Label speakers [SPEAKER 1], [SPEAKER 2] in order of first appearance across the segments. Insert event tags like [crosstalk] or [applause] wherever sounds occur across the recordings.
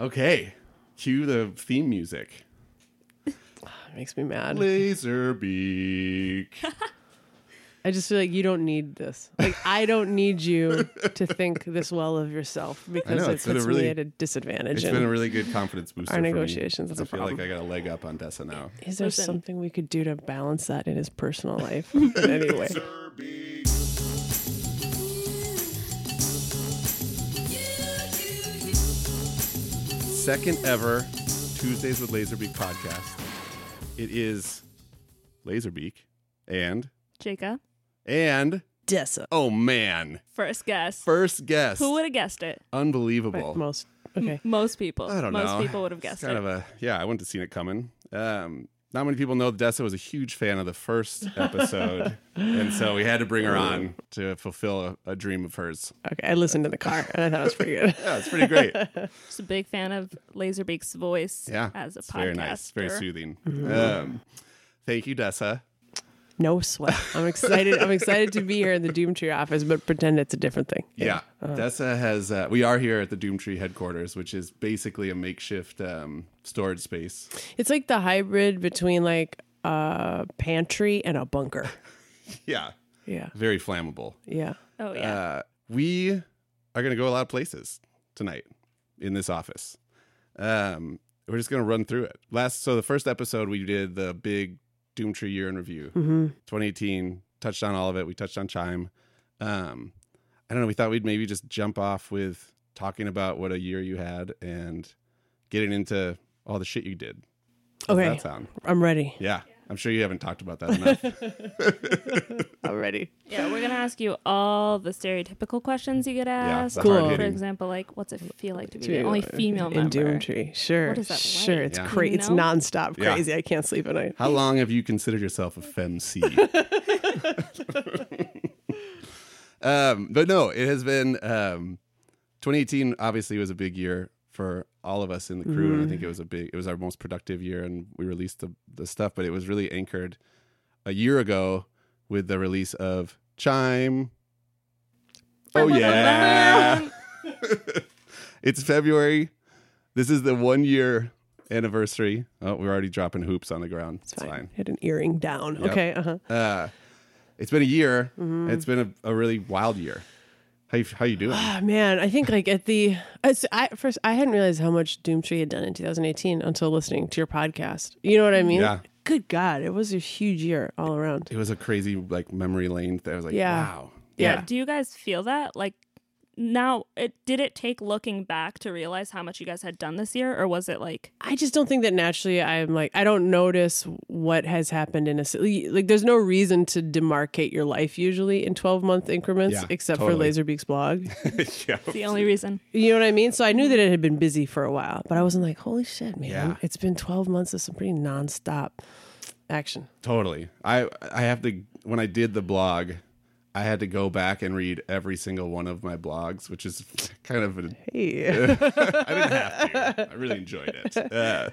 [SPEAKER 1] Okay. Cue the theme music. [sighs]
[SPEAKER 2] It makes me mad.
[SPEAKER 1] Lazerbeak. [laughs]
[SPEAKER 2] I just feel like you don't need this. Like I don't need you to [laughs] think this well of yourself because
[SPEAKER 1] know,
[SPEAKER 2] it
[SPEAKER 1] it's been a really-
[SPEAKER 2] me at a disadvantage.
[SPEAKER 1] It's
[SPEAKER 2] in-
[SPEAKER 1] been a really good confidence booster.
[SPEAKER 2] Our
[SPEAKER 1] for me.
[SPEAKER 2] negotiations, that's
[SPEAKER 1] I
[SPEAKER 2] a
[SPEAKER 1] feel like
[SPEAKER 2] problem.
[SPEAKER 1] I got a leg up on Dessa now.
[SPEAKER 2] Is there
[SPEAKER 3] Listen.
[SPEAKER 2] something we could do to balance that in his personal life? [laughs] anyway,
[SPEAKER 1] Second ever Tuesdays with Lazerbeak podcast. It is Lazerbeak and
[SPEAKER 3] Jeyca,
[SPEAKER 1] and
[SPEAKER 2] Dessa.
[SPEAKER 1] oh man,
[SPEAKER 3] first guess.
[SPEAKER 1] first guess.
[SPEAKER 3] Who would have guessed it?
[SPEAKER 1] Unbelievable.
[SPEAKER 2] Most okay.
[SPEAKER 3] Most people.
[SPEAKER 1] I don't
[SPEAKER 3] Most
[SPEAKER 1] know.
[SPEAKER 3] Most people would have
[SPEAKER 1] It's
[SPEAKER 3] guessed
[SPEAKER 1] kind
[SPEAKER 3] it.
[SPEAKER 1] of a yeah. I wouldn't have seen it coming. Um, not many people know that Dessa was a huge fan of the first [laughs] episode, and so we had to bring her on to fulfill a, a dream of hers.
[SPEAKER 2] Okay, I listened in the car and I thought it was pretty good. [laughs]
[SPEAKER 1] Yeah, it's pretty great. [laughs]
[SPEAKER 3] Just a big fan of Lazerbeak's voice
[SPEAKER 1] Yeah,
[SPEAKER 3] as a
[SPEAKER 1] it's
[SPEAKER 3] podcaster.
[SPEAKER 1] very nice, very soothing.
[SPEAKER 2] Mm-hmm.
[SPEAKER 1] Um, thank you, Dessa.
[SPEAKER 2] No sweat. I'm excited. I'm excited to be here in the Doomtree office, but pretend it's a different thing.
[SPEAKER 1] Yeah, Dessa has. Uh, we are here at the Doomtree headquarters, which is basically a makeshift um, storage space.
[SPEAKER 2] It's like the hybrid between like a pantry and a bunker. [laughs]
[SPEAKER 1] Yeah,
[SPEAKER 2] Yeah.
[SPEAKER 1] very flammable.
[SPEAKER 2] Yeah.
[SPEAKER 3] Oh yeah.
[SPEAKER 1] Uh, we are going to go a lot of places tonight in this office. Um, we're just going to run through it. Last, so the first episode we did the big Doomtree year in review,
[SPEAKER 2] hmm
[SPEAKER 1] 2018. Touched on all of it. We touched on Chime. Um, I don't know. We thought we'd maybe just jump off with talking about what a year you had and getting into all the shit you did. How's
[SPEAKER 2] Okay.
[SPEAKER 1] that sound?
[SPEAKER 2] I'm ready.
[SPEAKER 1] Yeah, I'm sure you haven't talked about that enough. [laughs]
[SPEAKER 2] I'm
[SPEAKER 3] yeah, we're gonna ask you all the stereotypical questions you get asked.
[SPEAKER 1] the
[SPEAKER 2] Cool.
[SPEAKER 3] For example, like, what's it feel like to be
[SPEAKER 2] To
[SPEAKER 3] the only
[SPEAKER 2] like
[SPEAKER 3] female
[SPEAKER 2] in
[SPEAKER 3] member?
[SPEAKER 2] Doomtree. Sure.
[SPEAKER 3] What is that
[SPEAKER 2] Sure.
[SPEAKER 3] like?
[SPEAKER 2] It's
[SPEAKER 1] Yeah.
[SPEAKER 2] crazy.
[SPEAKER 3] You
[SPEAKER 2] It's
[SPEAKER 3] know?
[SPEAKER 2] nonstop
[SPEAKER 1] Yeah.
[SPEAKER 2] crazy. I can't sleep at night.
[SPEAKER 1] How long have you considered yourself a femcee? [laughs] um, but no, it has been um, 2018. Obviously, was a big year for all of us in the crew, and I think it was a big. It was our most productive year, and we released the the stuff. But it was really anchored a year ago with the release of Chime. Oh yeah, [laughs] it's February. This is the one year anniversary. Oh, we're already dropping hoops on the ground. It's,
[SPEAKER 2] It's fine.
[SPEAKER 1] fine.
[SPEAKER 2] Hit an earring down.
[SPEAKER 1] Yep.
[SPEAKER 2] Okay. Uh-huh.
[SPEAKER 1] Uh, it's been a year.
[SPEAKER 2] Mm-hmm.
[SPEAKER 1] It's been a, a really wild year. How you how you doing?
[SPEAKER 2] Ah, man, I think like at the as- I, first, I hadn't realized how much Doomtree had done in 2018 until listening to your podcast. You know what I mean?
[SPEAKER 1] Yeah.
[SPEAKER 2] Good God, it was a huge year all around.
[SPEAKER 1] it was a crazy like memory lane. That I was like,
[SPEAKER 2] Yeah.
[SPEAKER 1] wow.
[SPEAKER 2] Yeah.
[SPEAKER 3] Do you guys feel that? Like now it did it take looking back to realize how much you guys had done this year or was it like
[SPEAKER 2] I just don't think that naturally I'm like I don't notice what has happened in a s- like. There's no reason to demarcate your life usually in 12 month increments,
[SPEAKER 1] Yeah,
[SPEAKER 2] except
[SPEAKER 1] totally.
[SPEAKER 2] for Lazerbeak's blog. [laughs]
[SPEAKER 1] yeah.
[SPEAKER 3] the only reason?
[SPEAKER 2] You know what I mean? So I knew that it had been busy for a while, but I wasn't like, holy shit, man!
[SPEAKER 1] Yeah.
[SPEAKER 2] It's been 12 months of some pretty nonstop action.
[SPEAKER 1] Totally. I I have to when I did the blog, I had to go back and read every single one of my blogs, which is [laughs] kind of a
[SPEAKER 2] Hey. [laughs]
[SPEAKER 1] I didn't have to. I really enjoyed it. [laughs] Uh,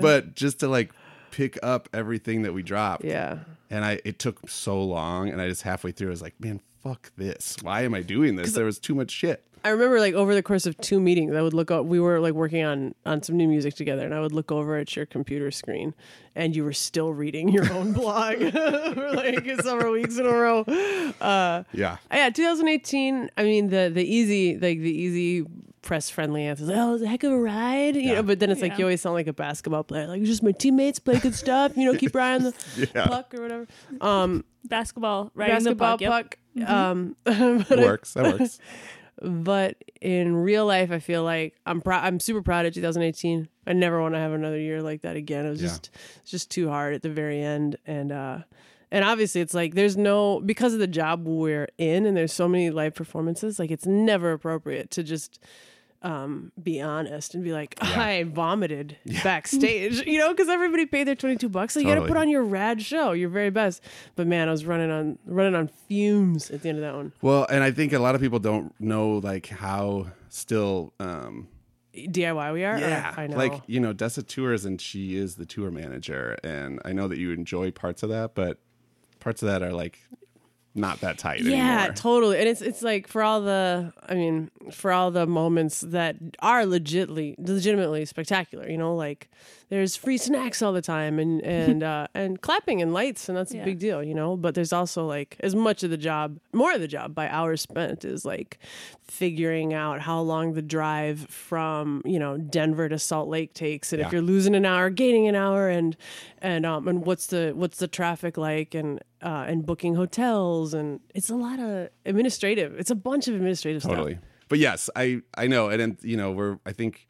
[SPEAKER 1] but just to like pick up everything that we dropped.
[SPEAKER 2] yeah.
[SPEAKER 1] And I it took so long and I just halfway through I was like, man, fuck this. Why am I doing this? There was too much shit.
[SPEAKER 2] I remember like over the course of two meetings, I would look up. We were like working on on some new music together, and I would look over at your computer screen, and you were still reading your own [laughs] blog [laughs] for like several weeks in a row.
[SPEAKER 1] Yeah.
[SPEAKER 2] Yeah, 2018. I mean, the the easy like the easy press friendly answers. Like, oh, it was a heck of a ride, you
[SPEAKER 1] Yeah.
[SPEAKER 2] know. But then it's like you always sound like a basketball player. Like just my teammates play good stuff. You know, keep your eye on the [laughs]
[SPEAKER 1] Yeah.
[SPEAKER 2] puck or whatever. Um,
[SPEAKER 3] Basketball, riding the
[SPEAKER 2] basketball
[SPEAKER 3] buck. Yep.
[SPEAKER 2] puck. Um,
[SPEAKER 1] It works. That works.
[SPEAKER 2] But in real life, I feel like I'm proud. I'm super proud of 2018. I never want to have another year like that again. It was
[SPEAKER 1] Yeah.
[SPEAKER 2] just it's just too hard at the very end, and uh, and obviously it's like there's no because of the job we're in, and there's so many live performances. Like it's never appropriate to just um, be honest and be like, I vomited [laughs] backstage, you know, because everybody paid their 22 bucks. So you got to put on your rad show, your very best. But man, I was running on running on fumes at the end of that one.
[SPEAKER 1] Well, and I think a lot of people don't know like how still um
[SPEAKER 2] DIY we are.
[SPEAKER 1] Yeah,
[SPEAKER 2] I know.
[SPEAKER 1] like you know, Dessa tours and she is the tour manager, and I know that you enjoy parts of that, but parts of that are like not that tight
[SPEAKER 2] Yeah,
[SPEAKER 1] anymore.
[SPEAKER 2] totally. And it's it's like for all the I mean, for all the moments that are legitimately legitimately spectacular, you know, like there's free snacks all the time and [laughs] and uh and clapping and lights and that's a
[SPEAKER 3] Yeah.
[SPEAKER 2] big deal, you know, but there's also like as much of the job, more of the job by hours spent is like figuring out how long the drive from, you know, Denver to Salt Lake takes and
[SPEAKER 1] Yeah.
[SPEAKER 2] if you're losing an hour, gaining an hour and and um and what's the what's the traffic like and uh and booking hotels and it's a lot of administrative. It's a bunch of administrative
[SPEAKER 1] totally.
[SPEAKER 2] stuff.
[SPEAKER 1] But yes, I I know, and, and you know, we're I think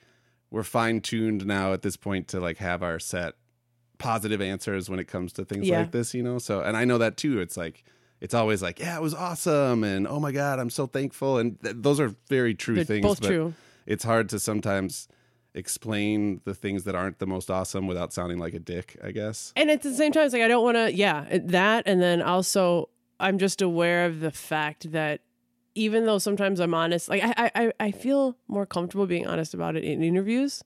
[SPEAKER 1] we're fine tuned now at this point to like have our set positive answers when it comes to things
[SPEAKER 2] Yeah.
[SPEAKER 1] like this, you know. So, and I know that too. It's like it's always like, yeah, it was awesome, and oh my god, I'm so thankful, and th- those are very true
[SPEAKER 2] They're
[SPEAKER 1] things.
[SPEAKER 2] both
[SPEAKER 1] but
[SPEAKER 2] true.
[SPEAKER 1] It's hard to sometimes explain the things that aren't the most awesome without sounding like a dick. I guess.
[SPEAKER 2] And at the same time, it's like I don't want to. Yeah, that, and then also I'm just aware of the fact that even though sometimes I'm honest, like I I I feel more comfortable being honest about it in interviews.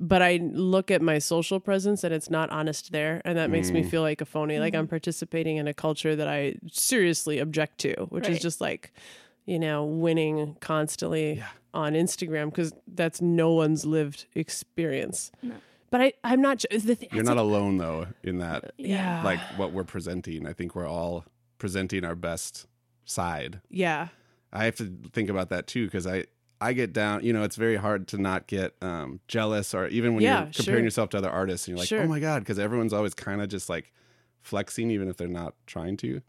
[SPEAKER 2] But I look at my social presence and it's not honest there, and that makes me
[SPEAKER 1] Mm.
[SPEAKER 2] feel like a phony. Like I'm participating in a culture that I seriously object to, which is just like, you know, winning constantly
[SPEAKER 1] Yeah.
[SPEAKER 2] on Instagram because that's no one's lived experience.
[SPEAKER 3] No.
[SPEAKER 2] But I, I'm not. The thing,
[SPEAKER 1] You're not
[SPEAKER 2] like-
[SPEAKER 1] alone though in that.
[SPEAKER 2] yeah.
[SPEAKER 1] Like what we're presenting. I think we're all presenting our best side.
[SPEAKER 2] yeah.
[SPEAKER 1] I have to think about that too because I I get down. You know, it's very hard to not get um, jealous or even when
[SPEAKER 2] Yeah,
[SPEAKER 1] you're comparing
[SPEAKER 2] sure.
[SPEAKER 1] yourself to other artists and you're like,
[SPEAKER 2] Sure.
[SPEAKER 1] oh my god, because everyone's always kind of just like flexing even if they're not trying to.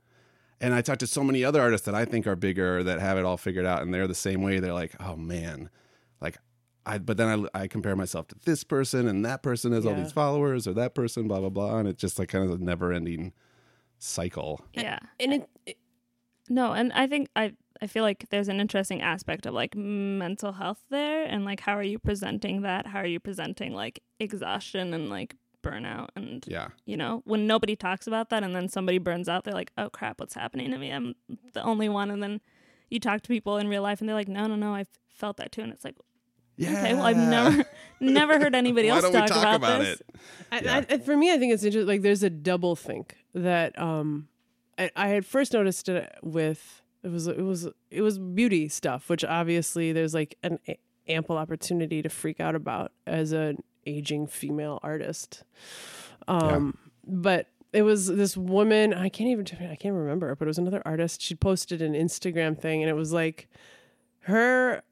[SPEAKER 1] And I talked to so many other artists that I think are bigger that have it all figured out, and they're the same way. They're like, oh man, like. I, but then I, I compare myself to this person and that person has all these followers or that person blah blah blah and it's just like kind of a never ending cycle
[SPEAKER 3] Yeah.
[SPEAKER 2] And it, it-
[SPEAKER 3] No, and I think I I feel like there's an interesting aspect of like mental health there and like how are you presenting that? How are you presenting like exhaustion and like burnout and
[SPEAKER 1] yeah
[SPEAKER 3] you know, when nobody talks about that and then somebody burns out, they're like, "Oh crap, what's happening to me? I'm the only one." And then you talk to people in real life and they're like, "No, no, no, I've felt that too." And it's like,
[SPEAKER 1] yeah
[SPEAKER 3] "Okay, well, I've never [laughs] never heard anybody else talk,
[SPEAKER 1] talk
[SPEAKER 3] about,
[SPEAKER 1] about
[SPEAKER 3] this."
[SPEAKER 1] it? Yeah.
[SPEAKER 2] I, for me, I think it's interesting. Like, there's a double think that um, I, I had first noticed it with it was it was it was beauty stuff, which obviously there's like an ample opportunity to freak out about as an aging female artist. Um, but it was this woman. I can't even I can't remember, but it was another artist. She posted an Instagram thing, and it was like her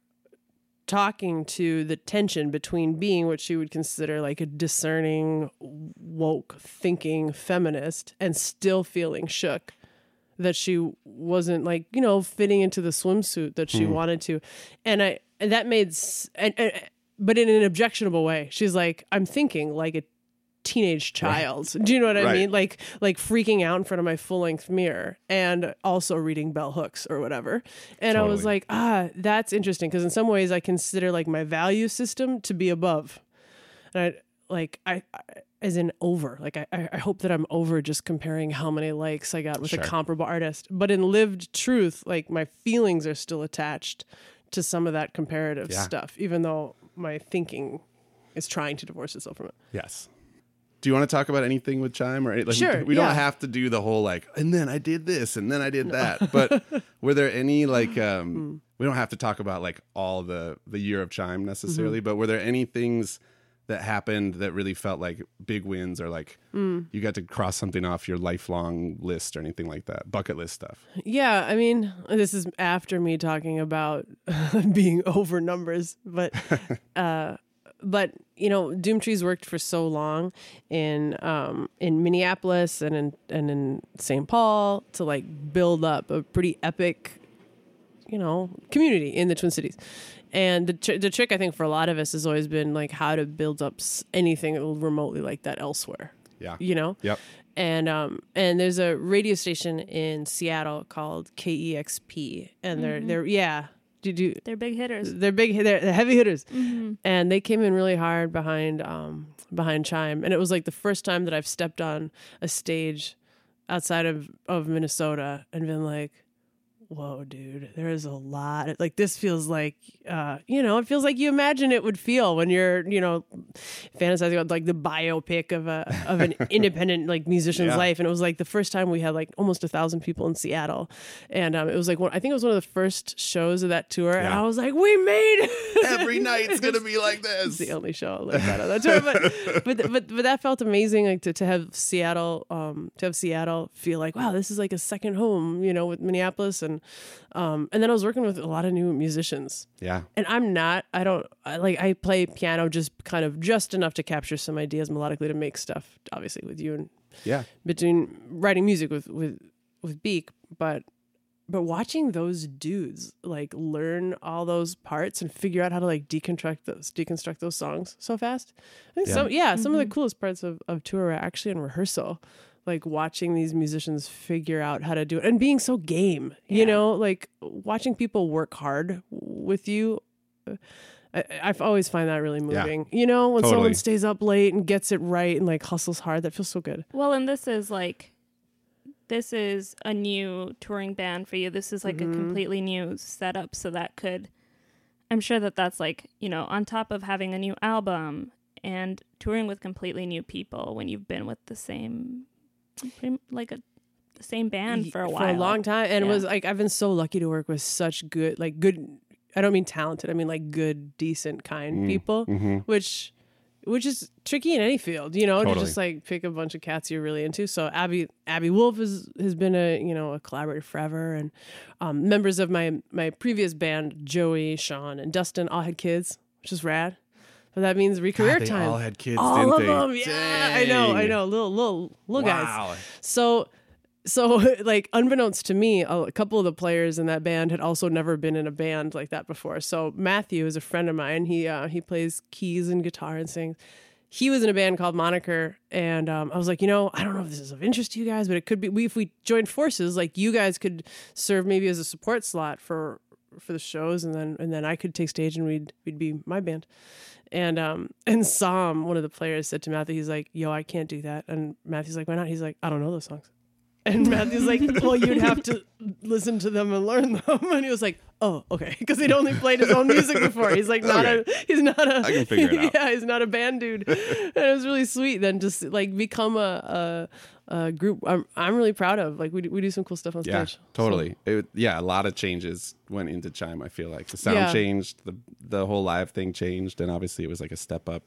[SPEAKER 2] talking to the tension between being what she would consider like a discerning, woke, thinking feminist and still feeling shook that she wasn't like, you know, fitting into the swimsuit that she wanted to. And I, and that made, and, and, but in an objectionable way. She's like, I'm thinking like a teenage child. Do you know what I
[SPEAKER 1] Right.
[SPEAKER 2] mean? Like like freaking out in front of my full length mirror and also reading bell hooks or whatever. And I was like, ah, that's interesting because in some ways I consider like my value system to be above. And I like I, I as in over. Like I, I I hope that I'm over just comparing how many likes I got with
[SPEAKER 1] Sure.
[SPEAKER 2] a comparable artist. But in lived truth, like my feelings are still attached to some of that comparative
[SPEAKER 1] Yeah.
[SPEAKER 2] stuff, even though my thinking is trying to divorce itself from it.
[SPEAKER 1] Yes. Do you want to talk about anything with Chime or any- like,
[SPEAKER 2] Sure,
[SPEAKER 1] We don't have to do the whole like, and then I did this, and then I did that. But [laughs] were there any like, um, we don't have to talk about like all the the year of Chime
[SPEAKER 2] Mm-hmm.
[SPEAKER 1] necessarily, but were there any things that happened that really felt like big wins or like
[SPEAKER 2] Hmm.
[SPEAKER 1] you got to cross something off your lifelong list or anything like that, bucket list stuff?
[SPEAKER 2] Yeah, I mean, this is after me talking about [laughs] being over numbers, but [laughs] uh but you know, Doomtree's worked for so long in um in Minneapolis and in and in St. Paul to like build up a pretty epic you know, community in the Twin Cities. And the tr- the trick I think for a lot of us has always been like how to build up s- anything remotely like that elsewhere.
[SPEAKER 1] Yeah.
[SPEAKER 2] You know?
[SPEAKER 1] Yep.
[SPEAKER 2] and um and there's a radio station in Seattle called KEXP and they're they're yeah did you
[SPEAKER 3] They're big hitters.
[SPEAKER 2] they're big they're, they're heavy hitters and they came in really hard behind um behind Chime and it was like the first time that I've stepped on a stage outside of of Minnesota and been like whoa, dude, there is a lot. Like this feels like, uh, you know, it feels like you imagine it would feel when you're, you know, fantasizing about like the biopic of a of an [laughs] independent like musician's
[SPEAKER 1] Yeah.
[SPEAKER 2] life. And it was like the first time we had like almost a thousand people in Seattle, and um, it was like one, I think it was one of the first shows of that tour, and I was like, we made it.
[SPEAKER 1] Every [laughs] night's gonna be like this.
[SPEAKER 2] the only show like that on that tour, but [laughs] but but but that felt amazing, like to, to have Seattle, um, to have Seattle feel like wow, this is like a second home, you know, with Minneapolis, and um, and then I was working with a lot of new musicians,
[SPEAKER 1] Yeah.
[SPEAKER 2] and I'm not, I don't, I like I play piano just kind of just enough to capture some ideas melodically to make stuff, obviously with you and
[SPEAKER 1] Yeah.
[SPEAKER 2] between writing music with with with Beak, but but watching those dudes like learn all those parts and figure out how to like deconstruct those deconstruct those songs so fast. I think
[SPEAKER 1] Yeah.
[SPEAKER 2] some yeah, some of the coolest parts of, of tour are actually in rehearsal. Like watching these musicians figure out how to do it and being so game, you know, like watching people work hard with you. I, I've always find that really
[SPEAKER 1] Yeah.
[SPEAKER 2] moving. You know, when
[SPEAKER 1] Totally.
[SPEAKER 2] someone stays up late and gets it right and like hustles hard, that feels so good.
[SPEAKER 3] Well, and this is like this is a new touring band for you. This is like
[SPEAKER 2] Mm-hmm.
[SPEAKER 3] a completely new setup so that could I'm sure that that's like, you know, on top of having a new album and touring with completely new people when you've been with the same pretty- like a the same band for a while.
[SPEAKER 2] for a long time and it was like i've been so lucky to work with such good like good i don't mean talented i mean like good decent kind
[SPEAKER 1] Mm.
[SPEAKER 2] people
[SPEAKER 1] Mm-hmm.
[SPEAKER 2] which which is tricky in any field you know to just like pick a bunch of cats you're really into so Aby Aby wolf is, has been a you know a collaborator forever and um, members of my my previous band joey sean and dustin all had kids which is rad but that means recareer
[SPEAKER 1] they
[SPEAKER 2] time.
[SPEAKER 1] all had kids,
[SPEAKER 2] all
[SPEAKER 1] didn't
[SPEAKER 2] of
[SPEAKER 1] they?
[SPEAKER 2] them. Yeah i know i know. Little little little guys. So so [laughs] like unbeknownst to me a a couple of the players in that band had also never been in a band like that before. So matthew is a friend of mine. He uh, he plays keys and guitar and sings. He was in a band called moniker and um, i was like you know i don't know if this is of interest to you guys but it could be we if we joined forces like you guys could serve maybe as a support slot for for the shows and then and then i could take stage and we'd we'd be my band and um [laughs] and Sam, one of the players, said to Matthew, he's like, "Yo, I can't do that." And Matthew's like, "Why not?" He's like, "I don't know those songs." And Matthew's like, [laughs] "Well, you'd have to listen to them and learn them." [laughs] And he was like, "Oh, okay," because he'd only played his own music before. He's like, not a, he's not a,
[SPEAKER 1] I can figure it out.
[SPEAKER 2] yeah, he's not a band dude. and it was really sweet. Then just like become a a, a group. I'm I'm really proud of. Like we do, we do some cool stuff on
[SPEAKER 1] Yeah,
[SPEAKER 2] stage.
[SPEAKER 1] totally. It, yeah, a lot of changes went into Chime. I feel like the sound
[SPEAKER 2] Yeah.
[SPEAKER 1] changed, the the whole live thing changed, and obviously it was like a step up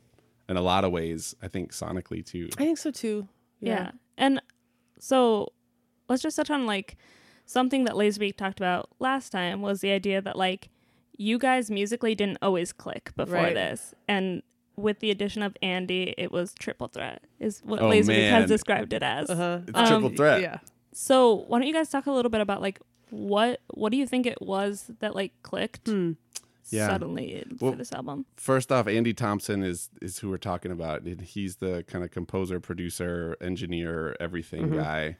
[SPEAKER 1] in a lot of ways. I think sonically too.
[SPEAKER 2] I think so too.
[SPEAKER 3] Yeah. And so let's just touch on like something that Lazerbeak talked about last time was the idea that like you guys musically didn't always click before
[SPEAKER 2] Right.
[SPEAKER 3] this. And with the addition of Andy, it was triple threat, is what
[SPEAKER 1] Oh,
[SPEAKER 3] Lazerbeak
[SPEAKER 1] man.
[SPEAKER 3] has described it as.
[SPEAKER 2] Uh-huh.
[SPEAKER 1] It's triple threat.
[SPEAKER 2] Yeah.
[SPEAKER 3] So why don't you guys talk a little bit about like what what do you think it was that like clicked
[SPEAKER 2] Hmm.
[SPEAKER 1] Yeah.
[SPEAKER 3] suddenly
[SPEAKER 1] Well-
[SPEAKER 3] for this album?
[SPEAKER 1] First off, Andy Thompson is is who we're talking about. He's the kind of composer, producer, engineer, everything
[SPEAKER 2] Mm-hmm.
[SPEAKER 1] guy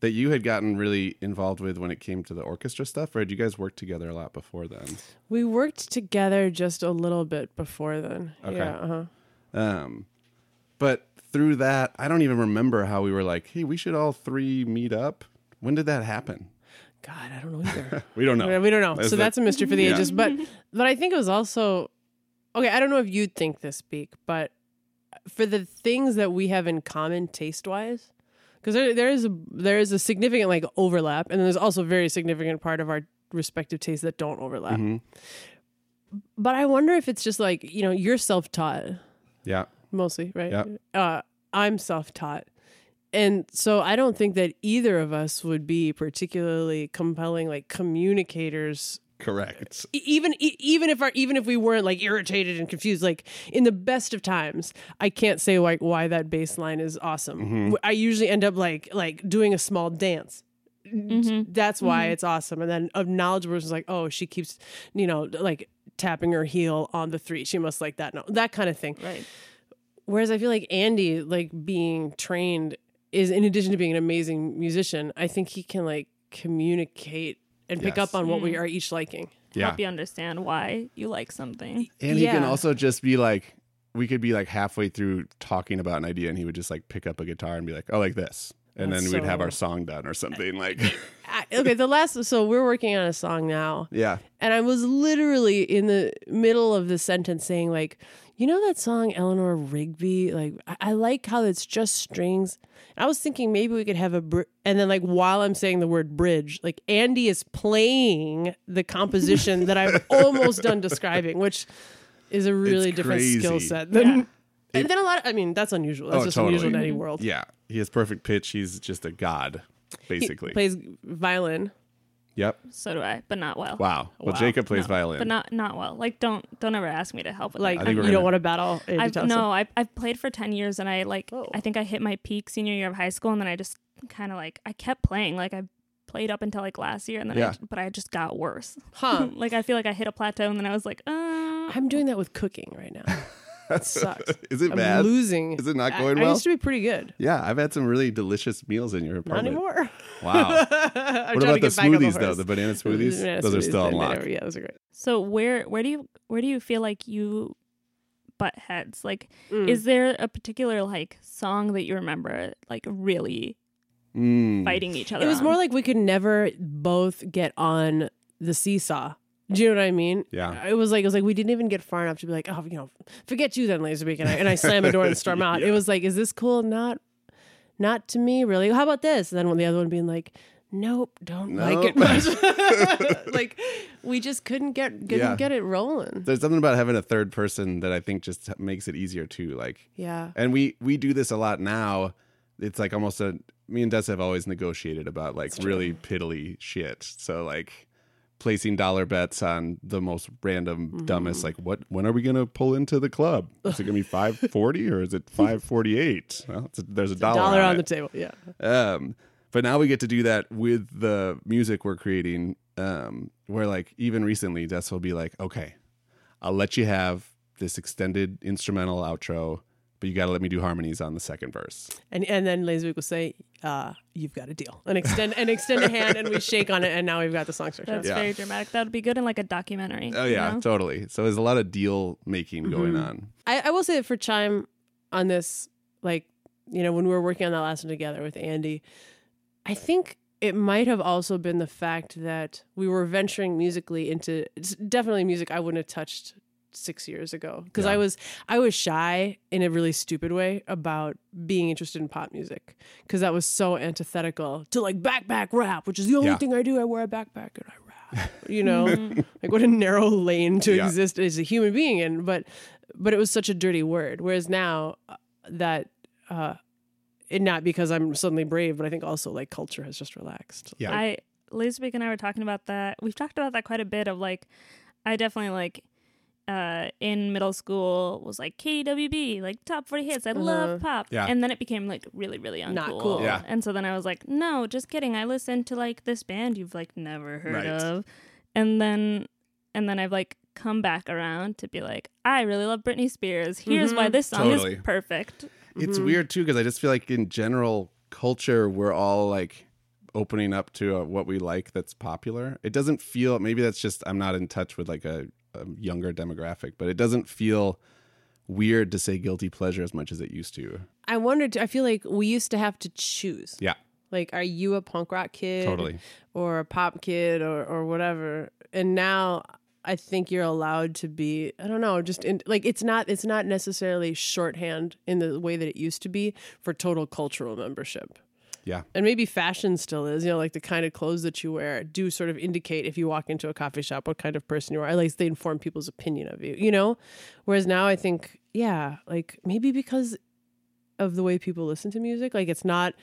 [SPEAKER 1] that you had gotten really involved with when it came to the orchestra stuff. Or had you guys worked together a lot before then?
[SPEAKER 2] We worked together just a little bit before then.
[SPEAKER 1] Okay.
[SPEAKER 2] Yeah. Uh-huh.
[SPEAKER 1] Um, but through that, I don't even remember how we were like, "Hey, we should all three meet up." When did that happen?
[SPEAKER 2] God, I don't know either. [laughs]
[SPEAKER 1] We don't know.
[SPEAKER 2] We- don't know.
[SPEAKER 1] That's
[SPEAKER 2] so
[SPEAKER 1] the-
[SPEAKER 2] that's a mystery for the
[SPEAKER 1] Yeah.
[SPEAKER 2] ages. But but I think it was also okay. I don't know if you'd think this, Beak, but for the things that we have in common taste wise, because there there is a there is a significant like overlap, and then there's also a very significant part of our respective tastes that don't overlap.
[SPEAKER 1] Mhm.
[SPEAKER 2] But I wonder if it's just like you know you're self taught
[SPEAKER 1] Yeah,
[SPEAKER 2] mostly, right?
[SPEAKER 1] Yep.
[SPEAKER 2] Uh, I'm self taught. And so I don't think that either of us would be particularly compelling like communicators
[SPEAKER 1] correct.
[SPEAKER 2] Even e- even if our even if we weren't like irritated and confused like in the best of times i can't say like why that bass line is awesome.
[SPEAKER 1] Mm-hmm.
[SPEAKER 2] W- i usually end up like like doing a small dance. That's why it's awesome. And then a knowledgeable person's like oh she keeps you know like tapping her heel on the three. She must like that. No that kind of thing.
[SPEAKER 3] Right.
[SPEAKER 2] Whereas I feel like Andy, like being trained, is in addition to being an amazing musician, I think he can like communicate and pick
[SPEAKER 1] Yes.
[SPEAKER 2] up on what we mm. are each liking.
[SPEAKER 1] Yeah,
[SPEAKER 3] Help you understand why you like something.
[SPEAKER 1] and he can
[SPEAKER 2] Yeah.
[SPEAKER 1] also just be like, we could be like halfway through talking about an idea, and he would just like pick up a guitar and be like, "Oh, like this." and
[SPEAKER 2] That's
[SPEAKER 1] then we'd have
[SPEAKER 2] so-
[SPEAKER 1] our song done or something like [laughs]
[SPEAKER 2] I, okay, the last so we're working on a song now,
[SPEAKER 1] yeah
[SPEAKER 2] and I was literally in the middle of the sentence saying like, you know that song Eleanor Rigby? Like I, I like how it's just strings. I was thinking maybe we could have a br- and then like while I'm saying the word bridge, like Andy is playing the composition that I've [laughs] almost done describing, which is a really
[SPEAKER 1] It's
[SPEAKER 2] different skill set than.
[SPEAKER 3] Yeah.
[SPEAKER 2] And then a lot. Of, I mean, that's unusual. That's
[SPEAKER 1] Oh,
[SPEAKER 2] just
[SPEAKER 1] totally.
[SPEAKER 2] unusual in any world.
[SPEAKER 1] yeah he has perfect pitch he's just a god basically.
[SPEAKER 2] He
[SPEAKER 1] basically
[SPEAKER 2] plays violin.
[SPEAKER 1] Yep
[SPEAKER 3] So do I, but not well.
[SPEAKER 1] wow well
[SPEAKER 2] Wow.
[SPEAKER 1] Jeyca plays
[SPEAKER 3] No,
[SPEAKER 1] violin
[SPEAKER 3] but not not well. Like don't don't ever ask me to help with
[SPEAKER 2] Like
[SPEAKER 1] I think
[SPEAKER 2] you
[SPEAKER 1] we're
[SPEAKER 2] don't
[SPEAKER 1] gonna-
[SPEAKER 2] want to battle. Andy
[SPEAKER 3] I've, no, I I've played for ten years, and I like
[SPEAKER 2] Oh.
[SPEAKER 3] I think I hit my peak senior year of high school, and then I just kind of like I kept playing. Like I played up until like last year, and then
[SPEAKER 1] Yeah.
[SPEAKER 3] I, but I just got worse.
[SPEAKER 2] Huh. [laughs]
[SPEAKER 3] like I feel like I hit a plateau, and then I was like, uh,
[SPEAKER 2] I'm doing that with cooking right now. [laughs] That sucks. [laughs]
[SPEAKER 1] is it
[SPEAKER 2] I'm
[SPEAKER 1] bad
[SPEAKER 2] losing.
[SPEAKER 1] Is it not
[SPEAKER 2] I-
[SPEAKER 1] going
[SPEAKER 2] I,
[SPEAKER 1] well?
[SPEAKER 2] used to be pretty good.
[SPEAKER 1] yeah i've had some really delicious meals in your apartment.
[SPEAKER 2] Not anymore.
[SPEAKER 1] wow [laughs]
[SPEAKER 2] I'm
[SPEAKER 1] what about the
[SPEAKER 2] get back on
[SPEAKER 1] smoothies though the banana smoothies
[SPEAKER 2] Banana
[SPEAKER 1] those are still
[SPEAKER 2] banana-
[SPEAKER 1] unlocked
[SPEAKER 2] Yeah, those are great.
[SPEAKER 3] so where where do you where do you feel like you butt heads? Like,
[SPEAKER 2] Mm.
[SPEAKER 3] is there a particular like song that you remember like really
[SPEAKER 1] Mm.
[SPEAKER 3] fighting each other?
[SPEAKER 2] It was
[SPEAKER 3] on?
[SPEAKER 2] more like we could never both get on the seesaw. Do you know what I mean?
[SPEAKER 1] Yeah.
[SPEAKER 2] It was like it was like we didn't even get far enough to be like, oh, you know, forget you then, Lazerbeak, and I and I slam a door and storm [laughs] out. It was like, is this cool? Not, not to me, really. How about this? And then when the other one being like, nope, don't like it much. [laughs] [laughs] like we just couldn't get couldn't
[SPEAKER 1] Yeah.
[SPEAKER 2] get it rolling.
[SPEAKER 1] There's something about having a third person that I think just makes it easier too. Like,
[SPEAKER 2] Yeah.
[SPEAKER 1] and we we do this a lot now. It's like almost a me and Des have always negotiated about like really piddly shit. So like placing dollar bets on the most random
[SPEAKER 2] Mm-hmm.
[SPEAKER 1] dumbest like what when are we gonna pull into the club? Is it gonna be [laughs] five forty or is it five forty eight? Well, it's a, there's a dollar,
[SPEAKER 2] Dollar
[SPEAKER 1] on,
[SPEAKER 2] on the table. Yeah.
[SPEAKER 1] Um, but now we get to do that with the music we're creating. Um, where like even recently, Des will be like, "Okay, I'll let you have this extended instrumental outro, but you got to let me do harmonies on the second verse."
[SPEAKER 2] And and then Lazerbeak will say, uh, "You've got a deal," and extend and extend a hand, and we shake on it, and now we've got the song structure.
[SPEAKER 3] That's
[SPEAKER 1] Yeah.
[SPEAKER 3] very dramatic. That would be good in like a documentary.
[SPEAKER 1] Oh
[SPEAKER 3] you
[SPEAKER 1] yeah,
[SPEAKER 3] know?
[SPEAKER 1] totally. So there's a lot of deal making going on.
[SPEAKER 2] I, I will say that for Chime on this, like, you know, when we were working on that last one together with Andy, I think it might have also been the fact that we were venturing musically into it's definitely music I wouldn't have touched six years ago because I was I was shy in a really stupid way about being interested in pop music because that was so antithetical to like backpack rap, which is the only
[SPEAKER 1] Yeah.
[SPEAKER 2] thing I do. I wear a backpack and I rap. You know, [laughs] [laughs] like what a narrow lane to
[SPEAKER 1] Yeah.
[SPEAKER 2] exist as a human being in. But but it was such a dirty word. Whereas now uh, that uh, it not because I'm suddenly brave, but I think also like culture has just relaxed.
[SPEAKER 1] Yeah.
[SPEAKER 3] I Elizabeth and I were talking about that. We've talked about that quite a bit. Of like, I definitely like uh in middle school was like KDWB, like top forty hits. I love pop.
[SPEAKER 1] Yeah.
[SPEAKER 3] And then it became like really, really uncool.
[SPEAKER 2] Not cool.
[SPEAKER 1] Yeah.
[SPEAKER 3] And so then I was like, no, just kidding. I listened to like this band you've like never heard
[SPEAKER 1] Right.
[SPEAKER 3] of. And then and then I've like come back around to be like, I really love Britney Spears. Here's why this song
[SPEAKER 1] Totally.
[SPEAKER 3] is perfect.
[SPEAKER 1] It's weird too because I just feel like in general culture we're all like opening up to uh, what we like that's popular. It doesn't feel maybe that's just I'm not in touch with like a, a younger demographic, but it doesn't feel weird to say guilty pleasure as much as it used to.
[SPEAKER 2] I wondered. I feel like we used to have to choose.
[SPEAKER 1] Yeah,
[SPEAKER 2] Like, are you a punk rock kid,
[SPEAKER 1] totally.
[SPEAKER 2] or a pop kid, or or whatever? And now I think you're allowed to be. I don't know. Just in, like it's not. It's not necessarily shorthand in the way that it used to be for total cultural membership.
[SPEAKER 1] Yeah.
[SPEAKER 2] And maybe fashion still is, you know, like the kind of clothes that you wear do sort of indicate if you walk into a coffee shop what kind of person you are. At least they inform people's opinion of you, you know? Whereas now I think, yeah, like maybe because of the way people listen to music, like it's not,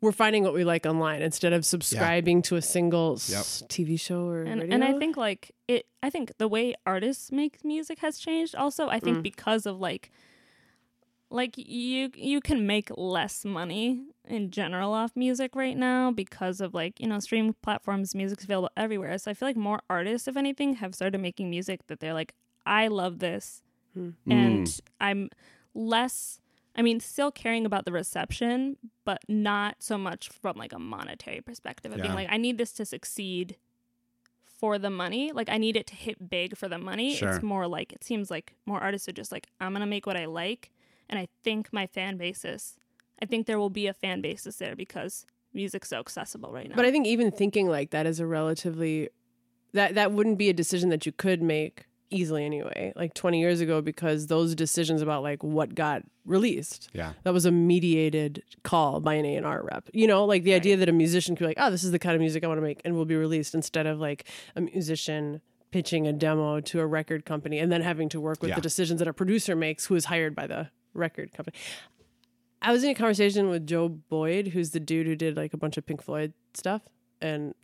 [SPEAKER 2] we're finding what we like online instead of subscribing to a single s- TV show or
[SPEAKER 3] and
[SPEAKER 2] radio.
[SPEAKER 3] and I think like it I think the way artists make music has changed also I
[SPEAKER 2] Mm.
[SPEAKER 3] think because of like like you you can make less money in general off music right now because of like you know stream platforms music's available everywhere so I feel like more artists if anything have started making music that they're like I love this
[SPEAKER 2] Mm.
[SPEAKER 3] and I'm less I mean still caring about the reception but not so much from like a monetary perspective of
[SPEAKER 1] Yeah.
[SPEAKER 3] being like I need this to succeed for the money. Like I need it to hit big for the money.
[SPEAKER 1] Sure.
[SPEAKER 3] It's more like it seems like more artists are just like I'm gonna make what I like, and I think my fan basis I think there will be a fan base that's there because music's so accessible right now.
[SPEAKER 2] But I think even thinking like that is a relatively that that wouldn't be a decision that you could make easily anyway. Like 20 years ago because those decisions about like what got released.
[SPEAKER 1] Yeah.
[SPEAKER 2] That was a mediated call by an A&R rep. You know, like the idea that a musician could be like, "Oh, this is the kind of music I want to make and will be released" instead of like a musician pitching a demo to a record company and then having to work with
[SPEAKER 1] Yeah.
[SPEAKER 2] the decisions that a producer makes who is hired by the record company. I was in a conversation with Joe Boyd, who's the dude who did like a bunch of Pink Floyd stuff, and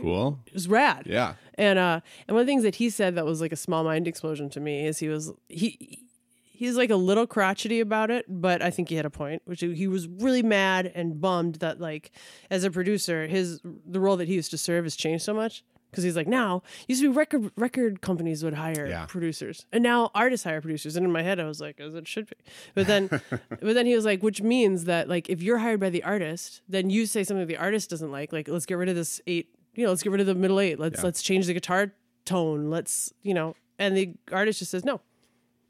[SPEAKER 1] cool, it
[SPEAKER 2] was rad.
[SPEAKER 1] Yeah.
[SPEAKER 2] And uh, and one of the things that he said that was like a small mind explosion to me is he was he he's like a little crotchety about it, but I think he had a point, which he was really mad and bummed that like as a producer, his the role that he used to serve has changed so much. Because he's like now used to be record record companies would hire
[SPEAKER 1] Yeah.
[SPEAKER 2] producers, and now artists hire producers. And in my head, I was like, as it should be. But then, [laughs] but then he was like, which means that like if you're hired by the artist, then you say something the artist doesn't like, like let's get rid of this eight, you know, let's get rid of the middle eight. Let's
[SPEAKER 1] Yeah.
[SPEAKER 2] let's change the guitar tone. Let's you know, and the artist just says no,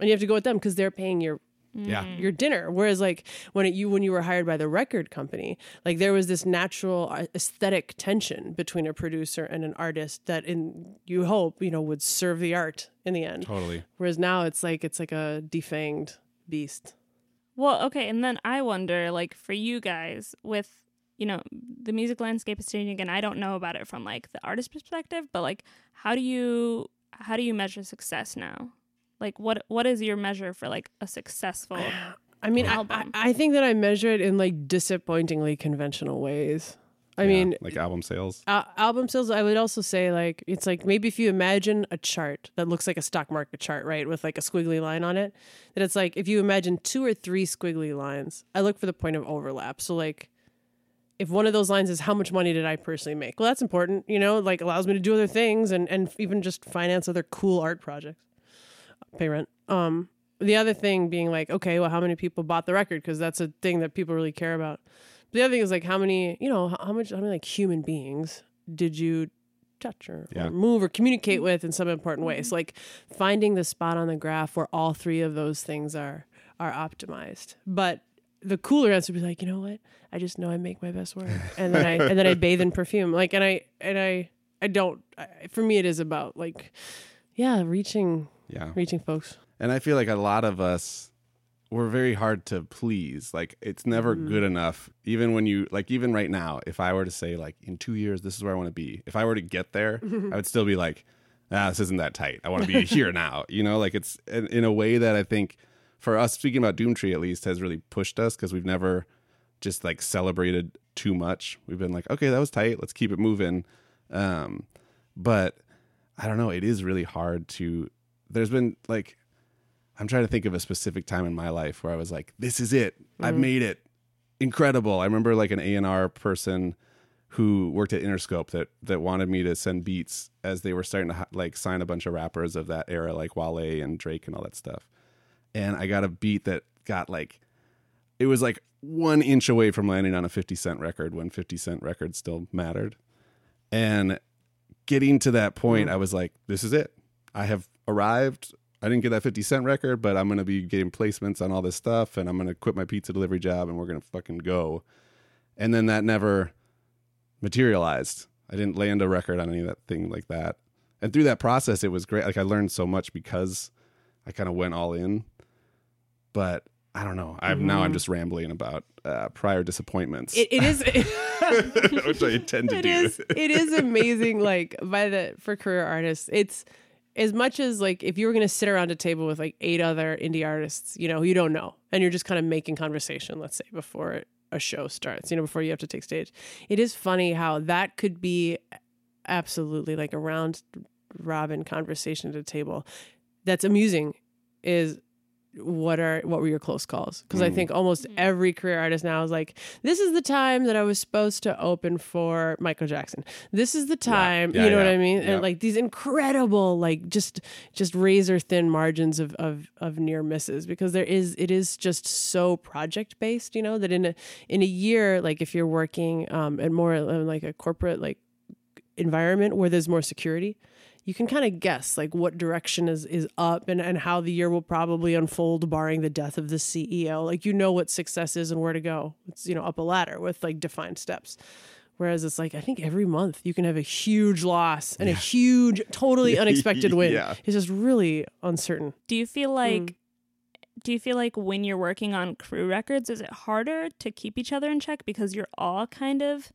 [SPEAKER 2] and you have to go with them because they're paying your
[SPEAKER 1] Yeah.
[SPEAKER 2] your dinner. Whereas like when it, you when you were hired by the record company, like there was this natural uh, aesthetic tension between a producer and an artist that in you hope you know would serve the art in the end.
[SPEAKER 1] Totally.
[SPEAKER 2] Whereas now it's like it's like a defanged beast.
[SPEAKER 3] Well, okay, and then I wonder, like, for you guys, with you know the music landscape is changing, and I don't know about it from like the artist perspective, but like, how do you how do you measure success now? Like, what what is your measure for like a successful? [sighs]
[SPEAKER 2] I mean, I, I, I think that I measure it in like disappointingly conventional ways. I
[SPEAKER 1] Yeah,
[SPEAKER 2] mean,
[SPEAKER 1] like album sales.
[SPEAKER 2] Al- album sales i would also say like it's like maybe if you imagine a chart that looks like a stock market chart right with like a squiggly line on it that it's like if you imagine two or three squiggly lines i look for the point of overlap so like if one of those lines is how much money did i personally make well that's important you know like allows me to do other things and and even just finance other cool art projects pay rent um the other thing being like okay well how many people bought the record because that's a thing that people really care about But the other thing is like how many, you know, how, much, how many like human beings did you touch or,
[SPEAKER 1] Yeah.
[SPEAKER 2] or move or communicate with in some important ways? Like finding the spot on the graph where all three of those things are are optimized. But the cooler answer would be like, you know what? I just know I make my best work, [laughs] and then I and then I bathe in perfume. Like, and I and I I don't. I, for me, it is about like, yeah, reaching
[SPEAKER 1] Yeah.
[SPEAKER 2] reaching folks.
[SPEAKER 1] And I feel like a lot of us we're very hard to please. Like it's never
[SPEAKER 2] Mm-hmm.
[SPEAKER 1] good enough. Even when you like even right now, if I were to say like in 2 years this is where I want to be. If I were to get there, [laughs] I would still be like ah this isn't that tight. I want to be [laughs] here now. You know, like it's in, in a way that I think for us speaking about Doomtree at least has really pushed us because we've never just like celebrated too much. We've been like, okay, that was tight. Let's keep it moving. Um, but I don't know. It is really hard to. There's been like, I'm trying to think of a specific time in my life where I was like, this is it. I've mm-hmm. made it. Incredible. I remember like an A and R person who worked at Interscope that that wanted me to send beats as they were starting to like sign a bunch of rappers of that era, like Wale and Drake and all that stuff. And I got a beat that got like it was like one inch away from landing on a 50 cent record when 50 cent records still mattered. And getting to that point, mm-hmm. I was like, this is it. I have arrived. I didn't get that 50 cent record, but I'm going to be getting placements on all this stuff and I'm going to quit my pizza delivery job and we're going to fucking go. And then that never materialized. I didn't land a record on any of that thing like that. And through that process, it was great. Like I learned so much because I kind of went all in. But I don't know. I've now I'm just rambling about uh, prior disappointments,
[SPEAKER 2] It, it is. [laughs] [laughs]
[SPEAKER 1] which I tend to
[SPEAKER 2] it
[SPEAKER 1] do.
[SPEAKER 2] is it is amazing like by the for career artists it's as much as like if you were going to sit around a table with like eight other indie artists you know you don't know and you're just kind of making conversation let's say before a show starts you know before you have to take stage it is funny how that could be absolutely like a round robin conversation at a table that's amusing is what are what were your close calls? Because i think almost every career artist now is like this is the time that i was supposed to open for michael jackson. This is the time
[SPEAKER 1] Yeah,
[SPEAKER 2] you know what i mean?
[SPEAKER 1] Yeah.
[SPEAKER 2] and like these incredible like just just razor thin margins of of of near misses because there is it is just so project based you know that in a in a year like if you're working um and more in like a corporate like environment where there's more security you can kind of guess like what direction is is up and and how the year will probably unfold barring the death of the CEO. Like you know what success is and where to go. It's you know up a ladder with like defined steps. Whereas it's like I think every month you can have a huge loss and a huge, totally [laughs] unexpected win.
[SPEAKER 1] Yeah.
[SPEAKER 2] It's just really uncertain.
[SPEAKER 3] Do you feel hmm. like do you feel like when you're working on crew records is it harder to keep each other in check because you're all kind of